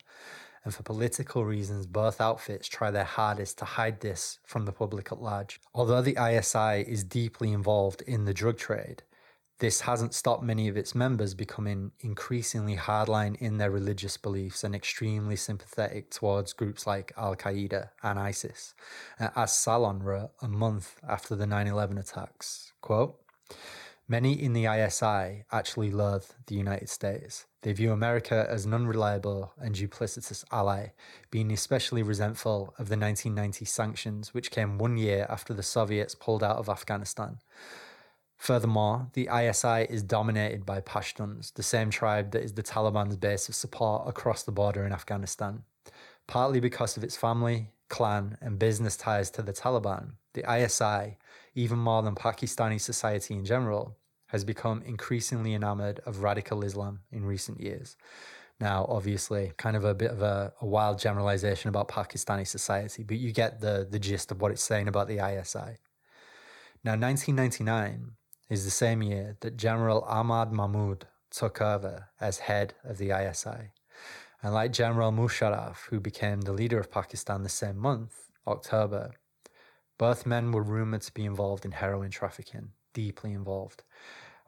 and for political reasons, both outfits try their hardest to hide this from the public at large. Although the ISI is deeply involved in the drug trade, this hasn't stopped many of its members becoming increasingly hardline in their religious beliefs and extremely sympathetic towards groups like Al Qaeda and ISIS. Uh, as Salon wrote a month after the 9 11 attacks, quote, Many in the ISI actually loathe the United States. They view America as an unreliable and duplicitous ally, being especially resentful of the 1990 sanctions, which came one year after the Soviets pulled out of Afghanistan. Furthermore, the ISI is dominated by Pashtuns, the same tribe that is the Taliban's base of support across the border in Afghanistan. Partly because of its family, clan, and business ties to the Taliban, the ISI even more than Pakistani society in general, has become increasingly enamored of radical Islam in recent years. Now, obviously, kind of a bit of a, a, wild generalization about Pakistani society, but you get the, the gist of what it's saying about the ISI. Now, 1999 is the same year that General Ahmad Mahmoud took over as head of the ISI. And like General Musharraf, who became the leader of Pakistan the same month, October, both men were rumored to be involved in heroin trafficking, deeply involved.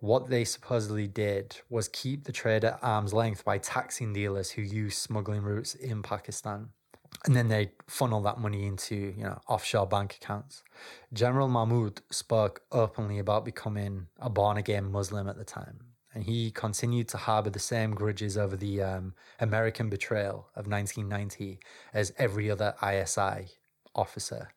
What they supposedly did was keep the trade at arm's length by taxing dealers who use smuggling routes in Pakistan. And then they funnel that money into, you know, offshore bank accounts. General Mahmoud spoke openly about becoming a born again Muslim at the time. And he continued to harbor the same grudges over the um, American betrayal of 1990 as every other ISI officer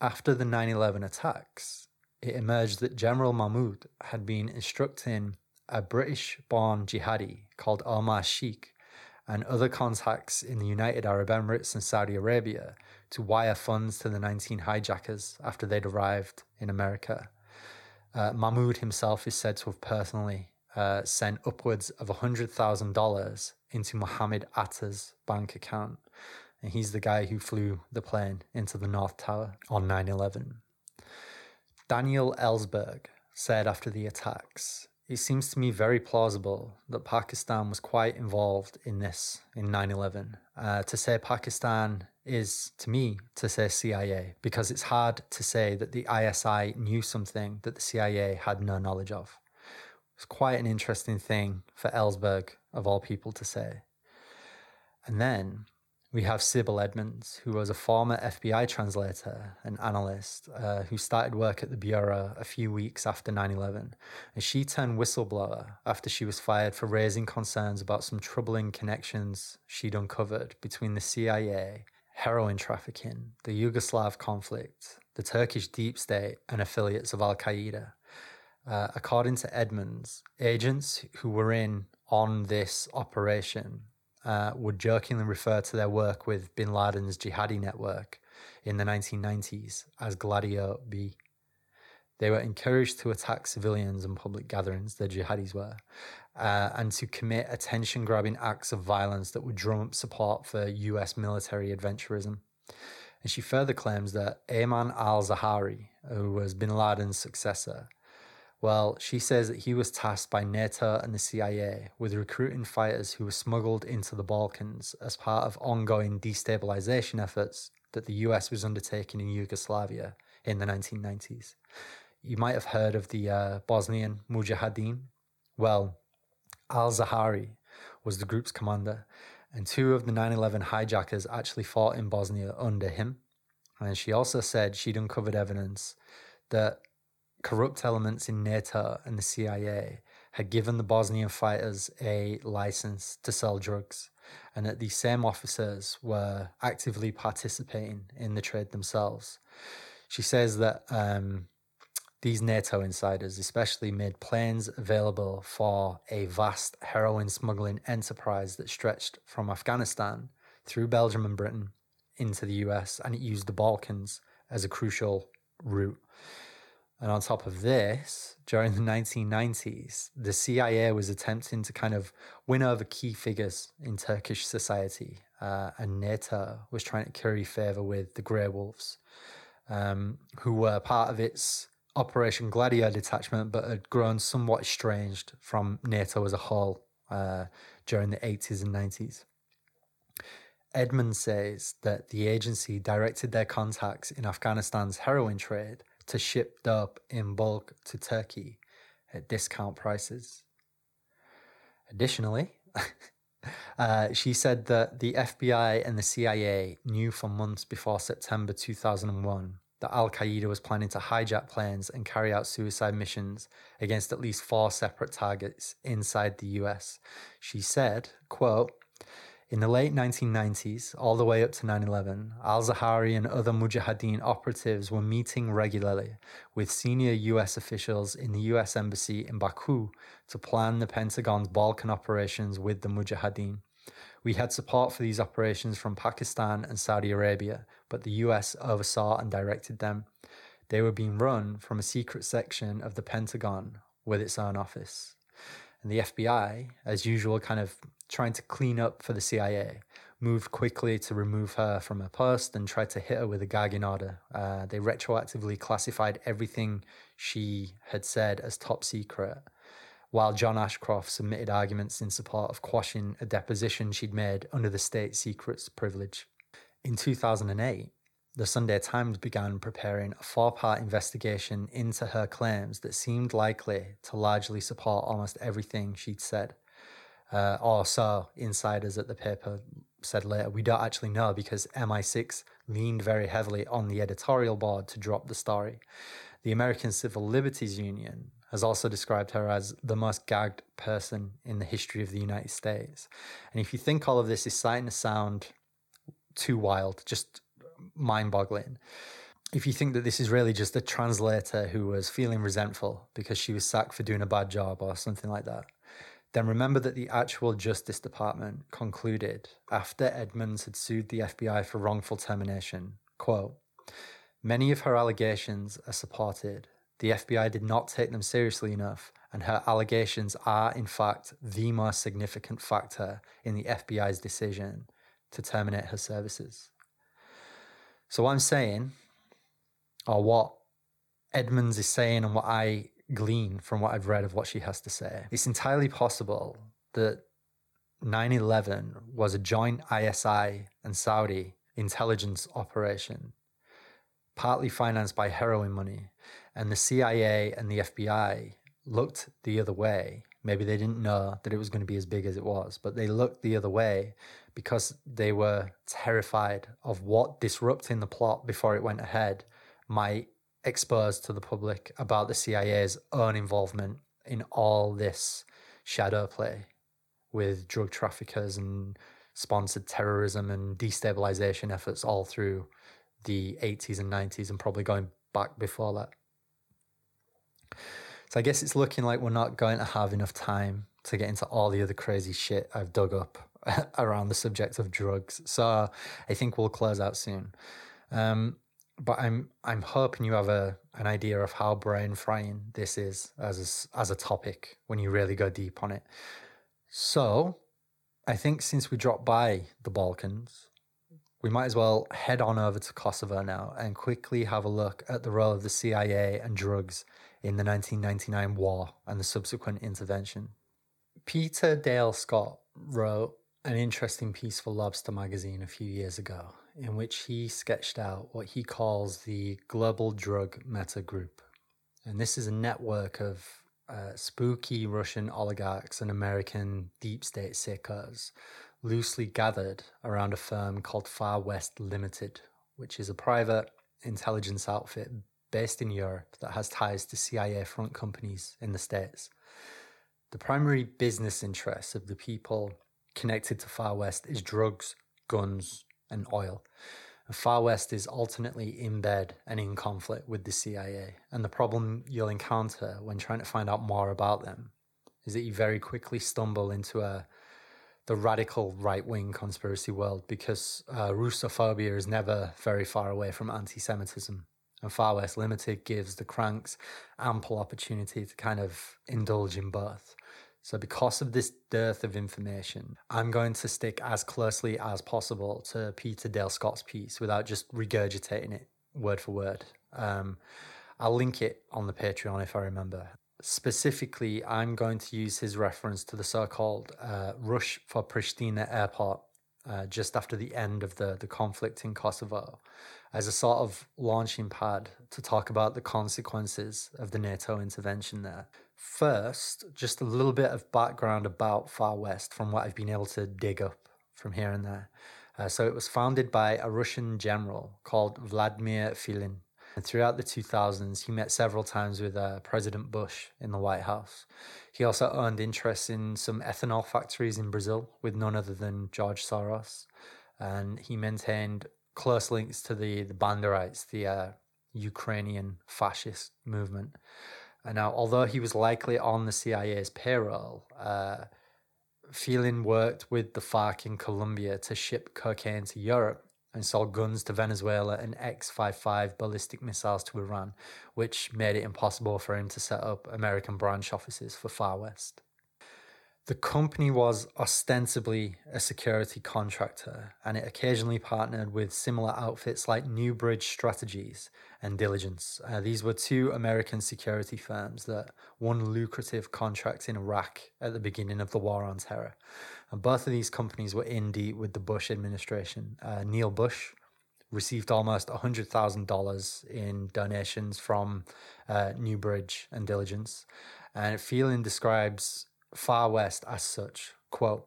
after the 9 11 attacks, it emerged that General Mahmoud had been instructing a British born jihadi called Omar Sheikh and other contacts in the United Arab Emirates and Saudi Arabia to wire funds to the 19 hijackers after they'd arrived in America. Uh, Mahmoud himself is said to have personally uh, sent upwards of $100,000 into Mohammed Atta's bank account. And he's the guy who flew the plane into the North Tower on 9 11. Daniel Ellsberg said after the attacks, It seems to me very plausible that Pakistan was quite involved in this in 9 11. Uh, to say Pakistan is, to me, to say CIA, because it's hard to say that the ISI knew something that the CIA had no knowledge of. It's quite an interesting thing for Ellsberg, of all people, to say. And then we have Sibel Edmonds, who was a former FBI translator and analyst uh, who started work at the Bureau a few weeks after 9 11. And she turned whistleblower after she was fired for raising concerns about some troubling connections she'd uncovered between the CIA, heroin trafficking, the Yugoslav conflict, the Turkish deep state, and affiliates of Al Qaeda. Uh, according to Edmonds, agents who were in on this operation uh, would jokingly refer to their work with bin Laden's jihadi network in the 1990s as Gladio B. They were encouraged to attack civilians and public gatherings, the jihadis were, uh, and to commit attention grabbing acts of violence that would drum up support for US military adventurism. And she further claims that Ayman al Zawahiri, who was bin Laden's successor, well, she says that he was tasked by NATO and the CIA with recruiting fighters who were smuggled into the Balkans as part of ongoing destabilization efforts that the US was undertaking in Yugoslavia in the 1990s. You might have heard of the uh, Bosnian Mujahideen. Well, al Zahari was the group's commander, and two of the 9 11 hijackers actually fought in Bosnia under him. And she also said she'd uncovered evidence that corrupt elements in NATO and the CIA had given the Bosnian fighters a license to sell drugs, and that these same officers were actively participating in the trade themselves. She says that um, these NATO insiders, especially, made planes available for a vast heroin smuggling enterprise that stretched from Afghanistan through Belgium and Britain into the US, and it used the Balkans as a crucial route. And on top of this, during the 1990s, the CIA was attempting to kind of win over key figures in Turkish society. Uh, and NATO was trying to curry favor with the Grey Wolves, um, who were part of its Operation Gladio detachment, but had grown somewhat estranged from NATO as a whole uh, during the 80s and 90s. Edmonds says that the agency directed their contacts in Afghanistan's heroin trade to ship dope in bulk to Turkey at discount prices. Additionally, uh, she said that the FBI and the CIA knew for months before September 2001 that Al Qaeda was planning to hijack planes and carry out suicide missions against at least four separate targets inside the US. She said, quote, in the late 1990s, all the way up to 9 11, al Zawahiri and other Mujahideen operatives were meeting regularly with senior US officials in the US Embassy in Baku to plan the Pentagon's Balkan operations with the Mujahideen. We had support for these operations from Pakistan and Saudi Arabia, but the US oversaw and directed them. They were being run from a secret section of the Pentagon with its own office. And the FBI, as usual, kind of trying to clean up for the CIA, moved quickly to remove her from her post and tried to hit her with a gagging order. Uh, they retroactively classified everything she had said as top secret, while John Ashcroft submitted arguments in support of quashing a deposition she'd made under the state secrets privilege. In 2008, the Sunday Times began preparing a four part investigation into her claims that seemed likely to largely support almost everything she'd said uh, or so insiders at the paper said later. We don't actually know because MI6 leaned very heavily on the editorial board to drop the story. The American Civil Liberties Union has also described her as the most gagged person in the history of the United States. And if you think all of this is starting to sound too wild, just mind boggling, if you think that this is really just a translator who was feeling resentful because she was sacked for doing a bad job or something like that, then remember that the actual Justice Department concluded after Edmonds had sued the FBI for wrongful termination, quote, Many of her allegations are supported. The FBI did not take them seriously enough, and her allegations are, in fact, the most significant factor in the FBI's decision to terminate her services. So, what I'm saying, or what Edmonds is saying, and what I glean from what I've read of what she has to say, it's entirely possible that 9 11 was a joint ISI and Saudi intelligence operation, partly financed by heroin money, and the CIA and the FBI looked the other way. Maybe they didn't know that it was going to be as big as it was, but they looked the other way because they were terrified of what disrupting the plot before it went ahead might expose to the public about the CIA's own involvement in all this shadow play with drug traffickers and sponsored terrorism and destabilization efforts all through the 80s and 90s and probably going back before that. So I guess it's looking like we're not going to have enough time to get into all the other crazy shit I've dug up around the subject of drugs. So I think we'll close out soon. Um, but I'm I'm hoping you have a an idea of how brain frying this is as a, as a topic when you really go deep on it. So, I think since we dropped by the Balkans, we might as well head on over to Kosovo now and quickly have a look at the role of the CIA and drugs in the 1999 war and the subsequent intervention. Peter Dale Scott wrote an interesting piece for Lobster magazine a few years ago in which he sketched out what he calls the Global Drug Meta Group. And this is a network of uh, spooky Russian oligarchs and American deep state sickos loosely gathered around a firm called Far West Limited, which is a private intelligence outfit based in Europe that has ties to CIA front companies in the States. The primary business interests of the people connected to Far West is drugs, guns, and oil. Far West is alternately in bed and in conflict with the CIA. And the problem you'll encounter when trying to find out more about them is that you very quickly stumble into a the radical right wing conspiracy world because uh, Russophobia is never very far away from anti Semitism. And Far West Limited gives the cranks ample opportunity to kind of indulge in both. So, because of this dearth of information, I'm going to stick as closely as possible to Peter Dale Scott's piece without just regurgitating it word for word. Um, I'll link it on the Patreon if I remember. Specifically, I'm going to use his reference to the so called uh, rush for Pristina airport uh, just after the end of the, the conflict in Kosovo as a sort of launching pad to talk about the consequences of the NATO intervention there. First, just a little bit of background about Far West from what I've been able to dig up from here and there. Uh, so, it was founded by a Russian general called Vladimir Filin. And throughout the 2000s, he met several times with uh, President Bush in the White House. He also owned interests in some ethanol factories in Brazil with none other than George Soros. And he maintained close links to the, the Banderites, the uh, Ukrainian fascist movement. And now, although he was likely on the CIA's payroll, uh, worked with the FARC in Colombia to ship cocaine to Europe and sold guns to Venezuela and X 55 ballistic missiles to Iran, which made it impossible for him to set up American branch offices for Far West. The company was ostensibly a security contractor and it occasionally partnered with similar outfits like Newbridge Strategies and Diligence. Uh, these were two American security firms that won lucrative contracts in Iraq at the beginning of the War on Terror. And both of these companies were in deep with the Bush administration. Uh, Neil Bush received almost $100,000 in donations from uh, Newbridge and Diligence. And Filin describes Far West as such. Quote,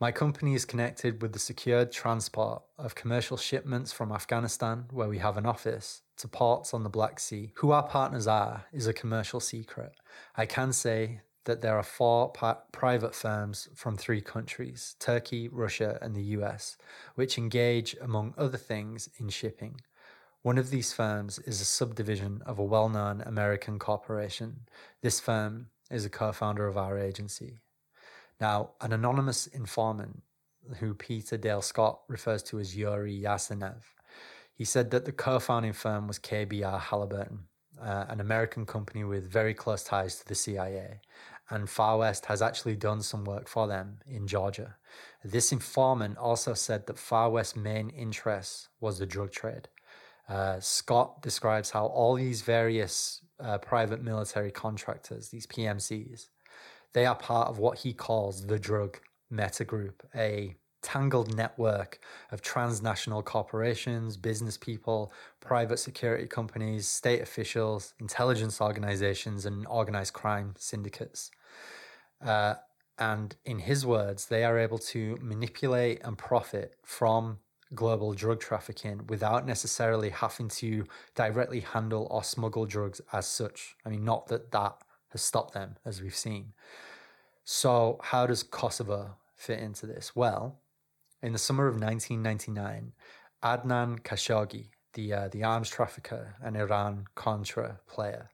my company is connected with the secured transport of commercial shipments from Afghanistan, where we have an office, to ports on the Black Sea. Who our partners are is a commercial secret. I can say that there are four private firms from three countries Turkey, Russia, and the US which engage, among other things, in shipping. One of these firms is a subdivision of a well known American corporation. This firm is a co founder of our agency. Now, an anonymous informant who Peter Dale Scott refers to as Yuri Yasenev, he said that the co founding firm was KBR Halliburton, uh, an American company with very close ties to the CIA. And Far West has actually done some work for them in Georgia. This informant also said that Far West's main interest was the drug trade. Uh, Scott describes how all these various uh, private military contractors, these PMCs, they are part of what he calls the drug meta group, a tangled network of transnational corporations, business people, private security companies, state officials, intelligence organizations, and organized crime syndicates. Uh, and in his words, they are able to manipulate and profit from global drug trafficking without necessarily having to directly handle or smuggle drugs as such. I mean, not that that has stopped them, as we've seen. So, how does Kosovo fit into this? Well, in the summer of 1999, Adnan Khashoggi, the, uh, the arms trafficker and Iran Contra player,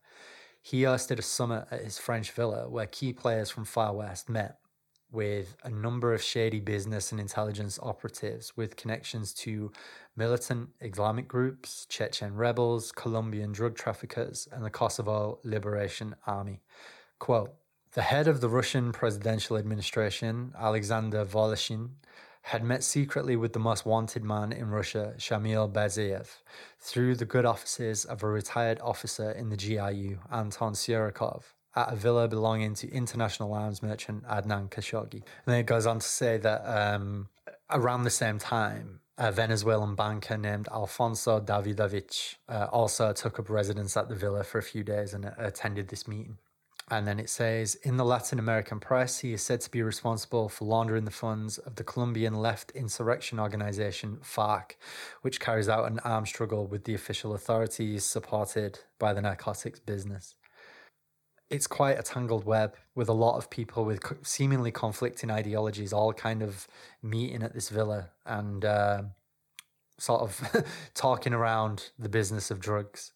he hosted a summit at his French villa where key players from Far West met with a number of shady business and intelligence operatives with connections to militant Islamic groups, Chechen rebels, Colombian drug traffickers, and the Kosovo Liberation Army. Quote The head of the Russian presidential administration, Alexander Voloshin, had met secretly with the most wanted man in Russia, Shamil Basayev, through the good offices of a retired officer in the GRU, Anton Surikov, at a villa belonging to international arms merchant Adnan Khashoggi. And then it goes on to say that um, around the same time, a Venezuelan banker named Alfonso Davidovich uh, also took up residence at the villa for a few days and attended this meeting. And then it says in the Latin American press, he is said to be responsible for laundering the funds of the Colombian left insurrection organization FARC, which carries out an armed struggle with the official authorities supported by the narcotics business. It's quite a tangled web with a lot of people with seemingly conflicting ideologies all kind of meeting at this villa and uh, sort of talking around the business of drugs.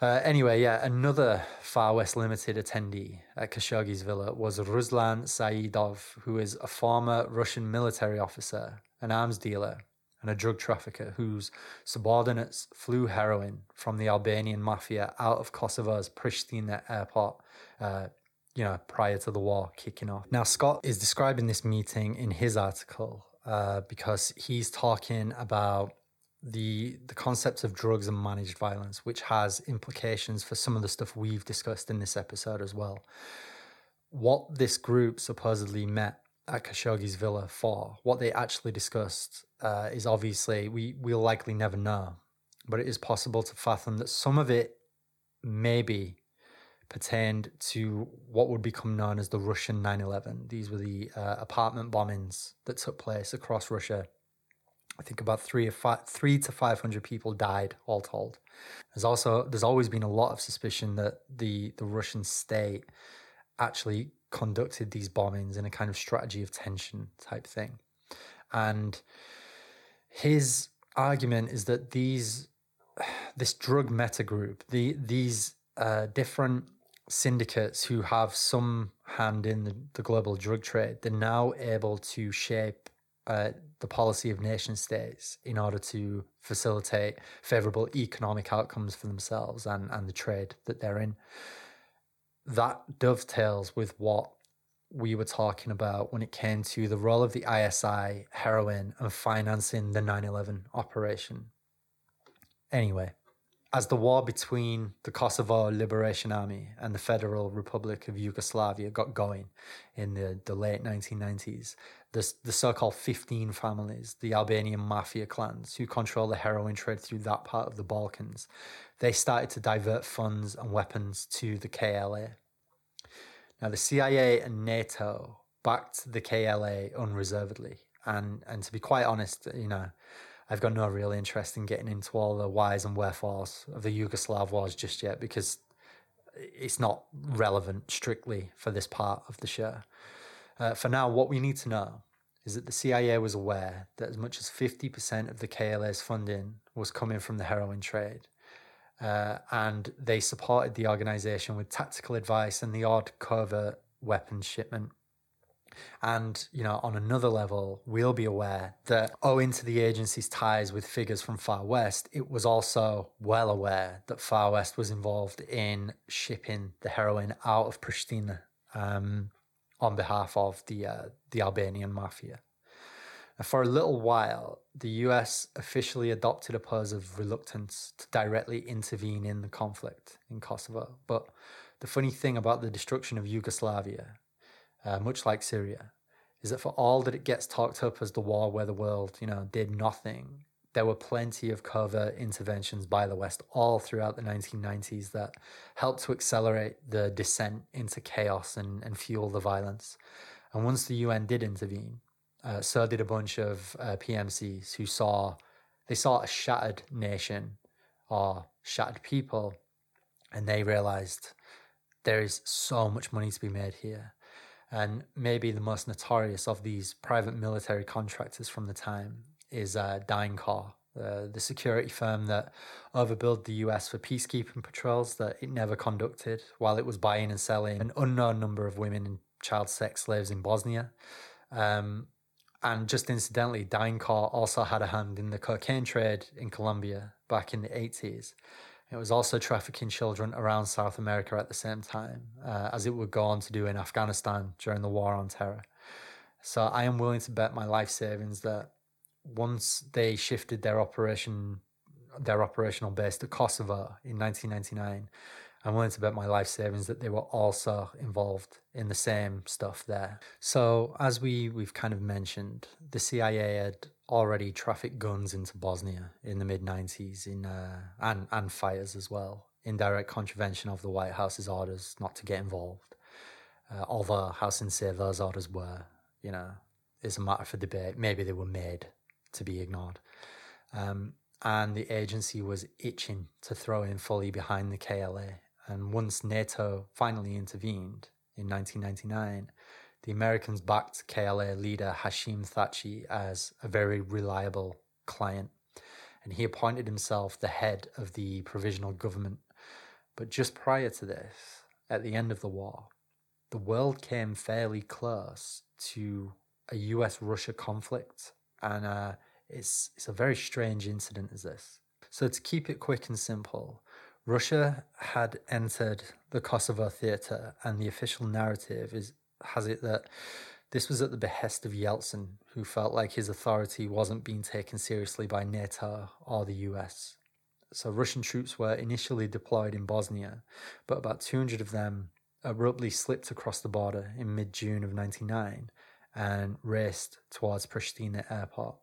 Uh, anyway, yeah, another Far West Limited attendee at Khashoggi's villa was Ruslan Saidov, who is a former Russian military officer, an arms dealer, and a drug trafficker whose subordinates flew heroin from the Albanian mafia out of Kosovo's Pristina airport. Uh, you know, prior to the war kicking off. Now, Scott is describing this meeting in his article uh, because he's talking about the the concept of drugs and managed violence, which has implications for some of the stuff we've discussed in this episode as well. What this group supposedly met at Khashoggi's villa for, what they actually discussed, uh, is obviously we we'll likely never know, but it is possible to fathom that some of it maybe pertained to what would become known as the Russian 9/11. These were the uh, apartment bombings that took place across Russia I think about three or three to five hundred people died, all told. There's also there's always been a lot of suspicion that the the Russian state actually conducted these bombings in a kind of strategy of tension type thing, and his argument is that these this drug meta group, the these uh, different syndicates who have some hand in the, the global drug trade, they're now able to shape uh, the policy of nation states in order to facilitate favorable economic outcomes for themselves and, and the trade that they're in. That dovetails with what we were talking about when it came to the role of the ISI, heroin, and financing the 9 11 operation. Anyway, as the war between the Kosovo Liberation Army and the Federal Republic of Yugoslavia got going in the, the late 1990s, the, the so-called 15 families, the Albanian mafia clans who control the heroin trade through that part of the Balkans, they started to divert funds and weapons to the KLA. Now, the CIA and NATO backed the KLA unreservedly. And, and to be quite honest, you know, I've got no real interest in getting into all the whys and wherefores of the Yugoslav wars just yet because it's not relevant strictly for this part of the show. Uh, for now, what we need to know is that the CIA was aware that as much as 50% of the KLA's funding was coming from the heroin trade. Uh, and they supported the organization with tactical advice and the odd covert weapons shipment. And, you know, on another level, we'll be aware that owing to the agency's ties with figures from Far West, it was also well aware that Far West was involved in shipping the heroin out of Pristina um, on behalf of the, uh, the Albanian mafia. And For a little while, the US officially adopted a pose of reluctance to directly intervene in the conflict in Kosovo. But the funny thing about the destruction of Yugoslavia uh, much like Syria, is that for all that it gets talked up as the war where the world, you know, did nothing, there were plenty of covert interventions by the West all throughout the 1990s that helped to accelerate the descent into chaos and, and fuel the violence. And once the UN did intervene, uh, so did a bunch of uh, PMCs who saw they saw a shattered nation or shattered people, and they realized there is so much money to be made here. And maybe the most notorious of these private military contractors from the time is uh, DynCorp, uh, the security firm that overbilled the US for peacekeeping patrols that it never conducted while it was buying and selling an unknown number of women and child sex slaves in Bosnia. Um, and just incidentally, DynCorp also had a hand in the cocaine trade in Colombia back in the 80s. It was also trafficking children around South America at the same time, uh, as it would go on to do in Afghanistan during the War on Terror. So I am willing to bet my life savings that once they shifted their operation, their operational base to Kosovo in 1999, I'm willing to bet my life savings that they were also involved in the same stuff there. So as we we've kind of mentioned, the CIA had already trafficked guns into Bosnia in the mid 90s in uh, and and fires as well in direct contravention of the White House's orders not to get involved. Uh, although how sincere those orders were, you know, is a matter for debate. Maybe they were made to be ignored. Um, and the agency was itching to throw in fully behind the KLA. And once NATO finally intervened in 1999, the Americans backed KLA leader Hashim Thaci as a very reliable client, and he appointed himself the head of the provisional government. But just prior to this, at the end of the war, the world came fairly close to a US Russia conflict, and uh, it's, it's a very strange incident, is this. So, to keep it quick and simple, Russia had entered the Kosovo theatre, and the official narrative is has it that this was at the behest of Yeltsin, who felt like his authority wasn't being taken seriously by NATO or the US. So Russian troops were initially deployed in Bosnia, but about 200 of them abruptly slipped across the border in mid June of 99 and raced towards Pristina airport.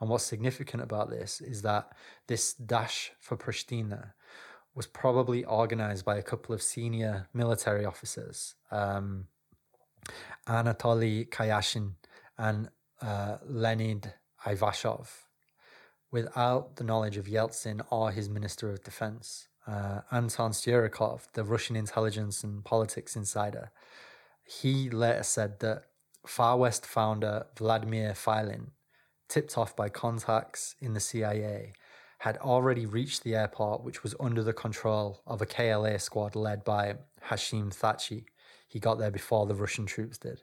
And what's significant about this is that this dash for Pristina was probably organized by a couple of senior military officers um, Anatoly Kvashnin and uh, Leonid Ivashov without the knowledge of Yeltsin or his Minister of Defense. Uh, Anton Surikov, the Russian intelligence and politics insider, he later said that Far West founder Vladimir Filin, tipped off by contacts in the CIA, had already reached the airport, which was under the control of a KLA squad led by Hashim Thaci. He got there before the Russian troops did.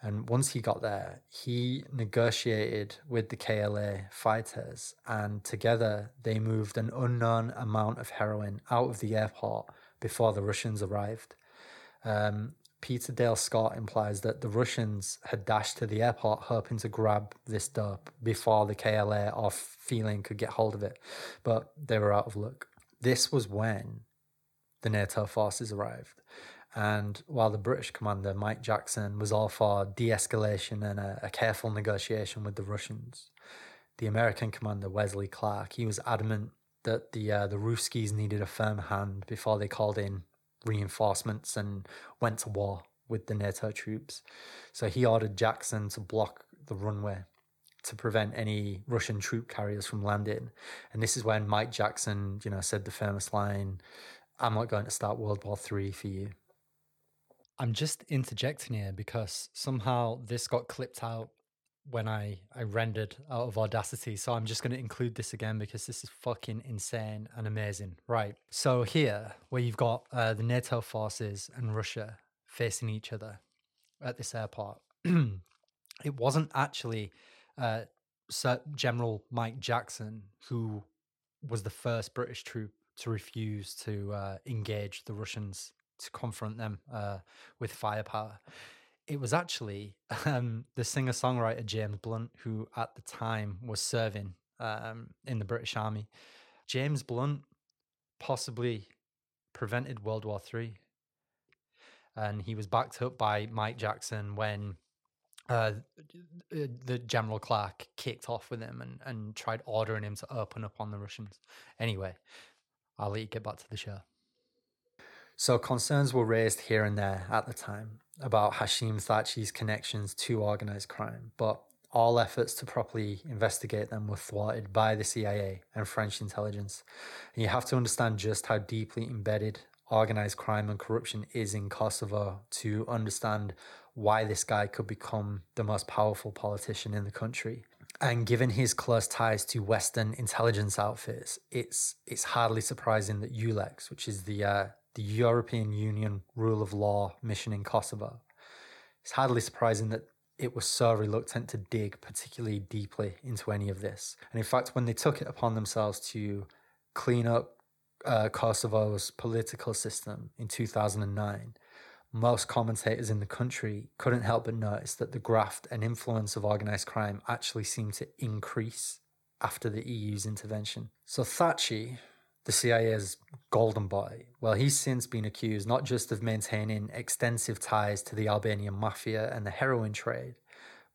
And once he got there, he negotiated with the KLA fighters, and together they moved an unknown amount of heroin out of the airport before the Russians arrived. Um, Peter Dale Scott implies that the Russians had dashed to the airport hoping to grab this dope before the KLA or Filin could get hold of it, but they were out of luck. This was when the NATO forces arrived. And while the British commander, Mike Jackson, was all for de escalation and a, a, careful negotiation with the Russians, the American commander, Wesley Clark, he was adamant that the, uh, the Ruskies needed a firm hand before they called in reinforcements and went to war with the NATO troops. So he ordered Jackson to block the runway to prevent any Russian troop carriers from landing. And this is when Mike Jackson, you know, said the famous line, I'm not going to start World War Three for you. I'm just interjecting here because somehow this got clipped out when I, I rendered out of Audacity. So I'm just going to include this again because this is fucking insane and amazing. Right. So here, where you've got uh, the NATO forces and Russia facing each other at this airport, it wasn't actually uh, Sir General Mike Jackson who was the first British troop to refuse to uh, engage the Russians to confront them uh, with firepower it was actually um, the singer songwriter James Blunt, who at the time was serving um, in the British Army. James Blunt possibly prevented World War Three, and he was backed up by Mike Jackson when uh, the General Clark kicked off with him and, and tried ordering him to open up on the Russians. Anyway, I'll let you get back to the show. So concerns were raised here and there at the time about Hashim Thaci's connections to organized crime, but all efforts to properly investigate them were thwarted by the CIA and French intelligence. And you have to understand just how deeply embedded organized crime and corruption is in Kosovo to understand why this guy could become the most powerful politician in the country. And given his close ties to Western intelligence outfits, it's it's hardly surprising that EULEX, which is the uh, the European Union rule of law mission in Kosovo. It's hardly surprising that it was so reluctant to dig particularly deeply into any of this. And in fact, when they took it upon themselves to clean up uh, Kosovo's political system in 2009, most commentators in the country couldn't help but notice that the graft and influence of organized crime actually seemed to increase after the EU's intervention. So Thaci, the CIA's golden boy. Well, he's since been accused not just of maintaining extensive ties to the Albanian mafia and the heroin trade,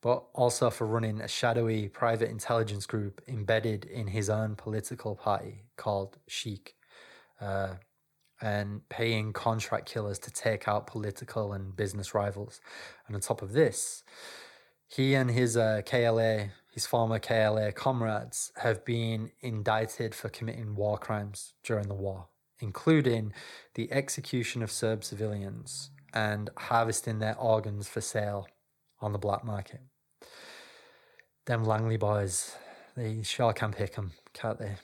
but also for running a shadowy private intelligence group embedded in his own political party called Sheikh, uh, and paying contract killers to take out political and business rivals. And on top of this, he and his uh, KLA, his former KLA comrades, have been indicted for committing war crimes during the war, including the execution of Serb civilians and harvesting their organs for sale on the black market. Them Langley boys, they sure can pick 'em, can't they?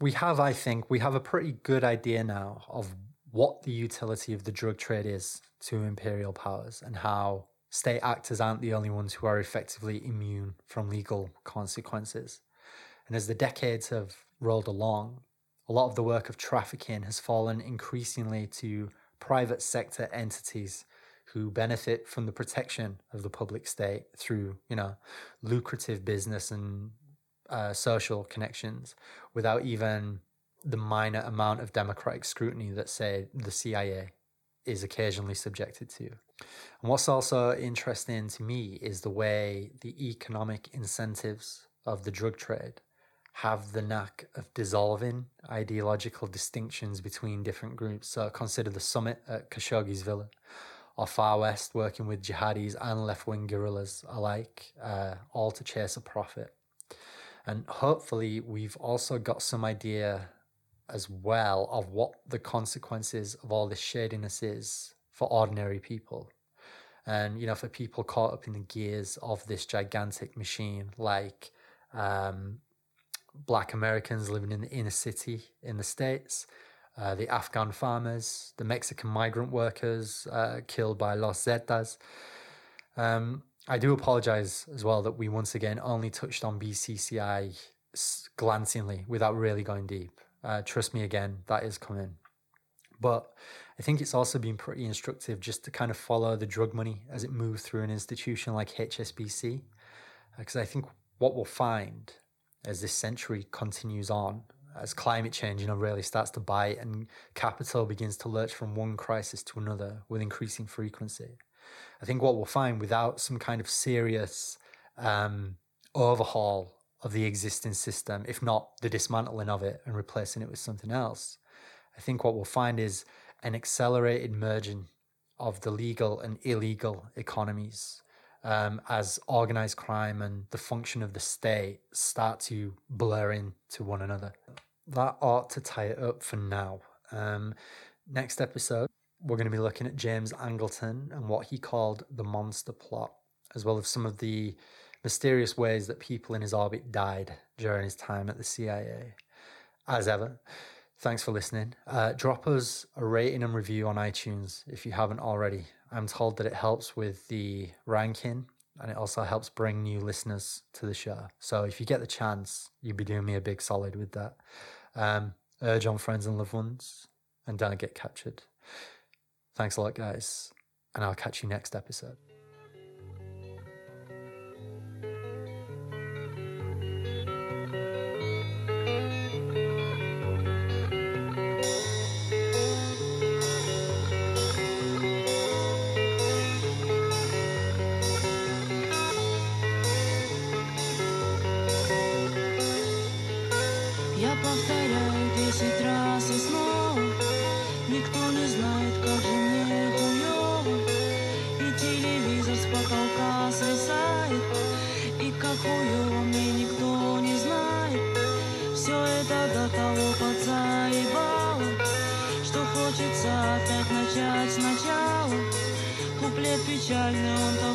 We have, I think, we have a pretty good idea now of what the utility of the drug trade is to imperial powers and how state actors aren't the only ones who are effectively immune from legal consequences. And as the decades have rolled along, a lot of the work of trafficking has fallen increasingly to private sector entities who benefit from the protection of the public state through, you know, lucrative business and uh, social connections without even the minor amount of democratic scrutiny that, say, the CIA is occasionally subjected to. And what's also interesting to me is the way the economic incentives of the drug trade have the knack of dissolving ideological distinctions between different groups. So consider the summit at Khashoggi's villa, or Far West working with jihadis and left wing guerrillas alike, uh, all to chase a profit. And hopefully, we've also got some idea as well of what the consequences of all this shadiness is for ordinary people. And, you know, for people caught up in the gears of this gigantic machine, like um, black Americans living in the inner city in the States, uh, the Afghan farmers, the Mexican migrant workers uh, killed by Los Zetas. Um, I do apologize as well that we once again only touched on BCCI glancingly without really going deep. Uh, trust me again, that is coming. But I think it's also been pretty instructive just to kind of follow the drug money as it moves through an institution like HSBC. Because uh, I think what we'll find as this century continues on, as climate change, you know, really starts to bite and capital begins to lurch from one crisis to another with increasing frequency. I think what we'll find without some kind of serious um, overhaul of the existing system, if not the dismantling of it and replacing it with something else. I think what we'll find is an accelerated merging of the legal and illegal economies um, as organized crime and the function of the state start to blur into one another. That ought to tie it up for now. Um, next episode, we're going to be looking at James Angleton and what he called the monster plot, as well as some of the mysterious ways that people in his orbit died during his time at the CIA. As ever, thanks for listening. Uh, drop us a rating and review on iTunes if you haven't already. I'm told that it helps with the ranking and it also helps bring new listeners to the show. So if you get the chance, you'd be doing me a big solid with that. Um, urge on friends and loved ones and don't get captured. Thanks a lot, guys, and I'll catch you next episode. Charles levantou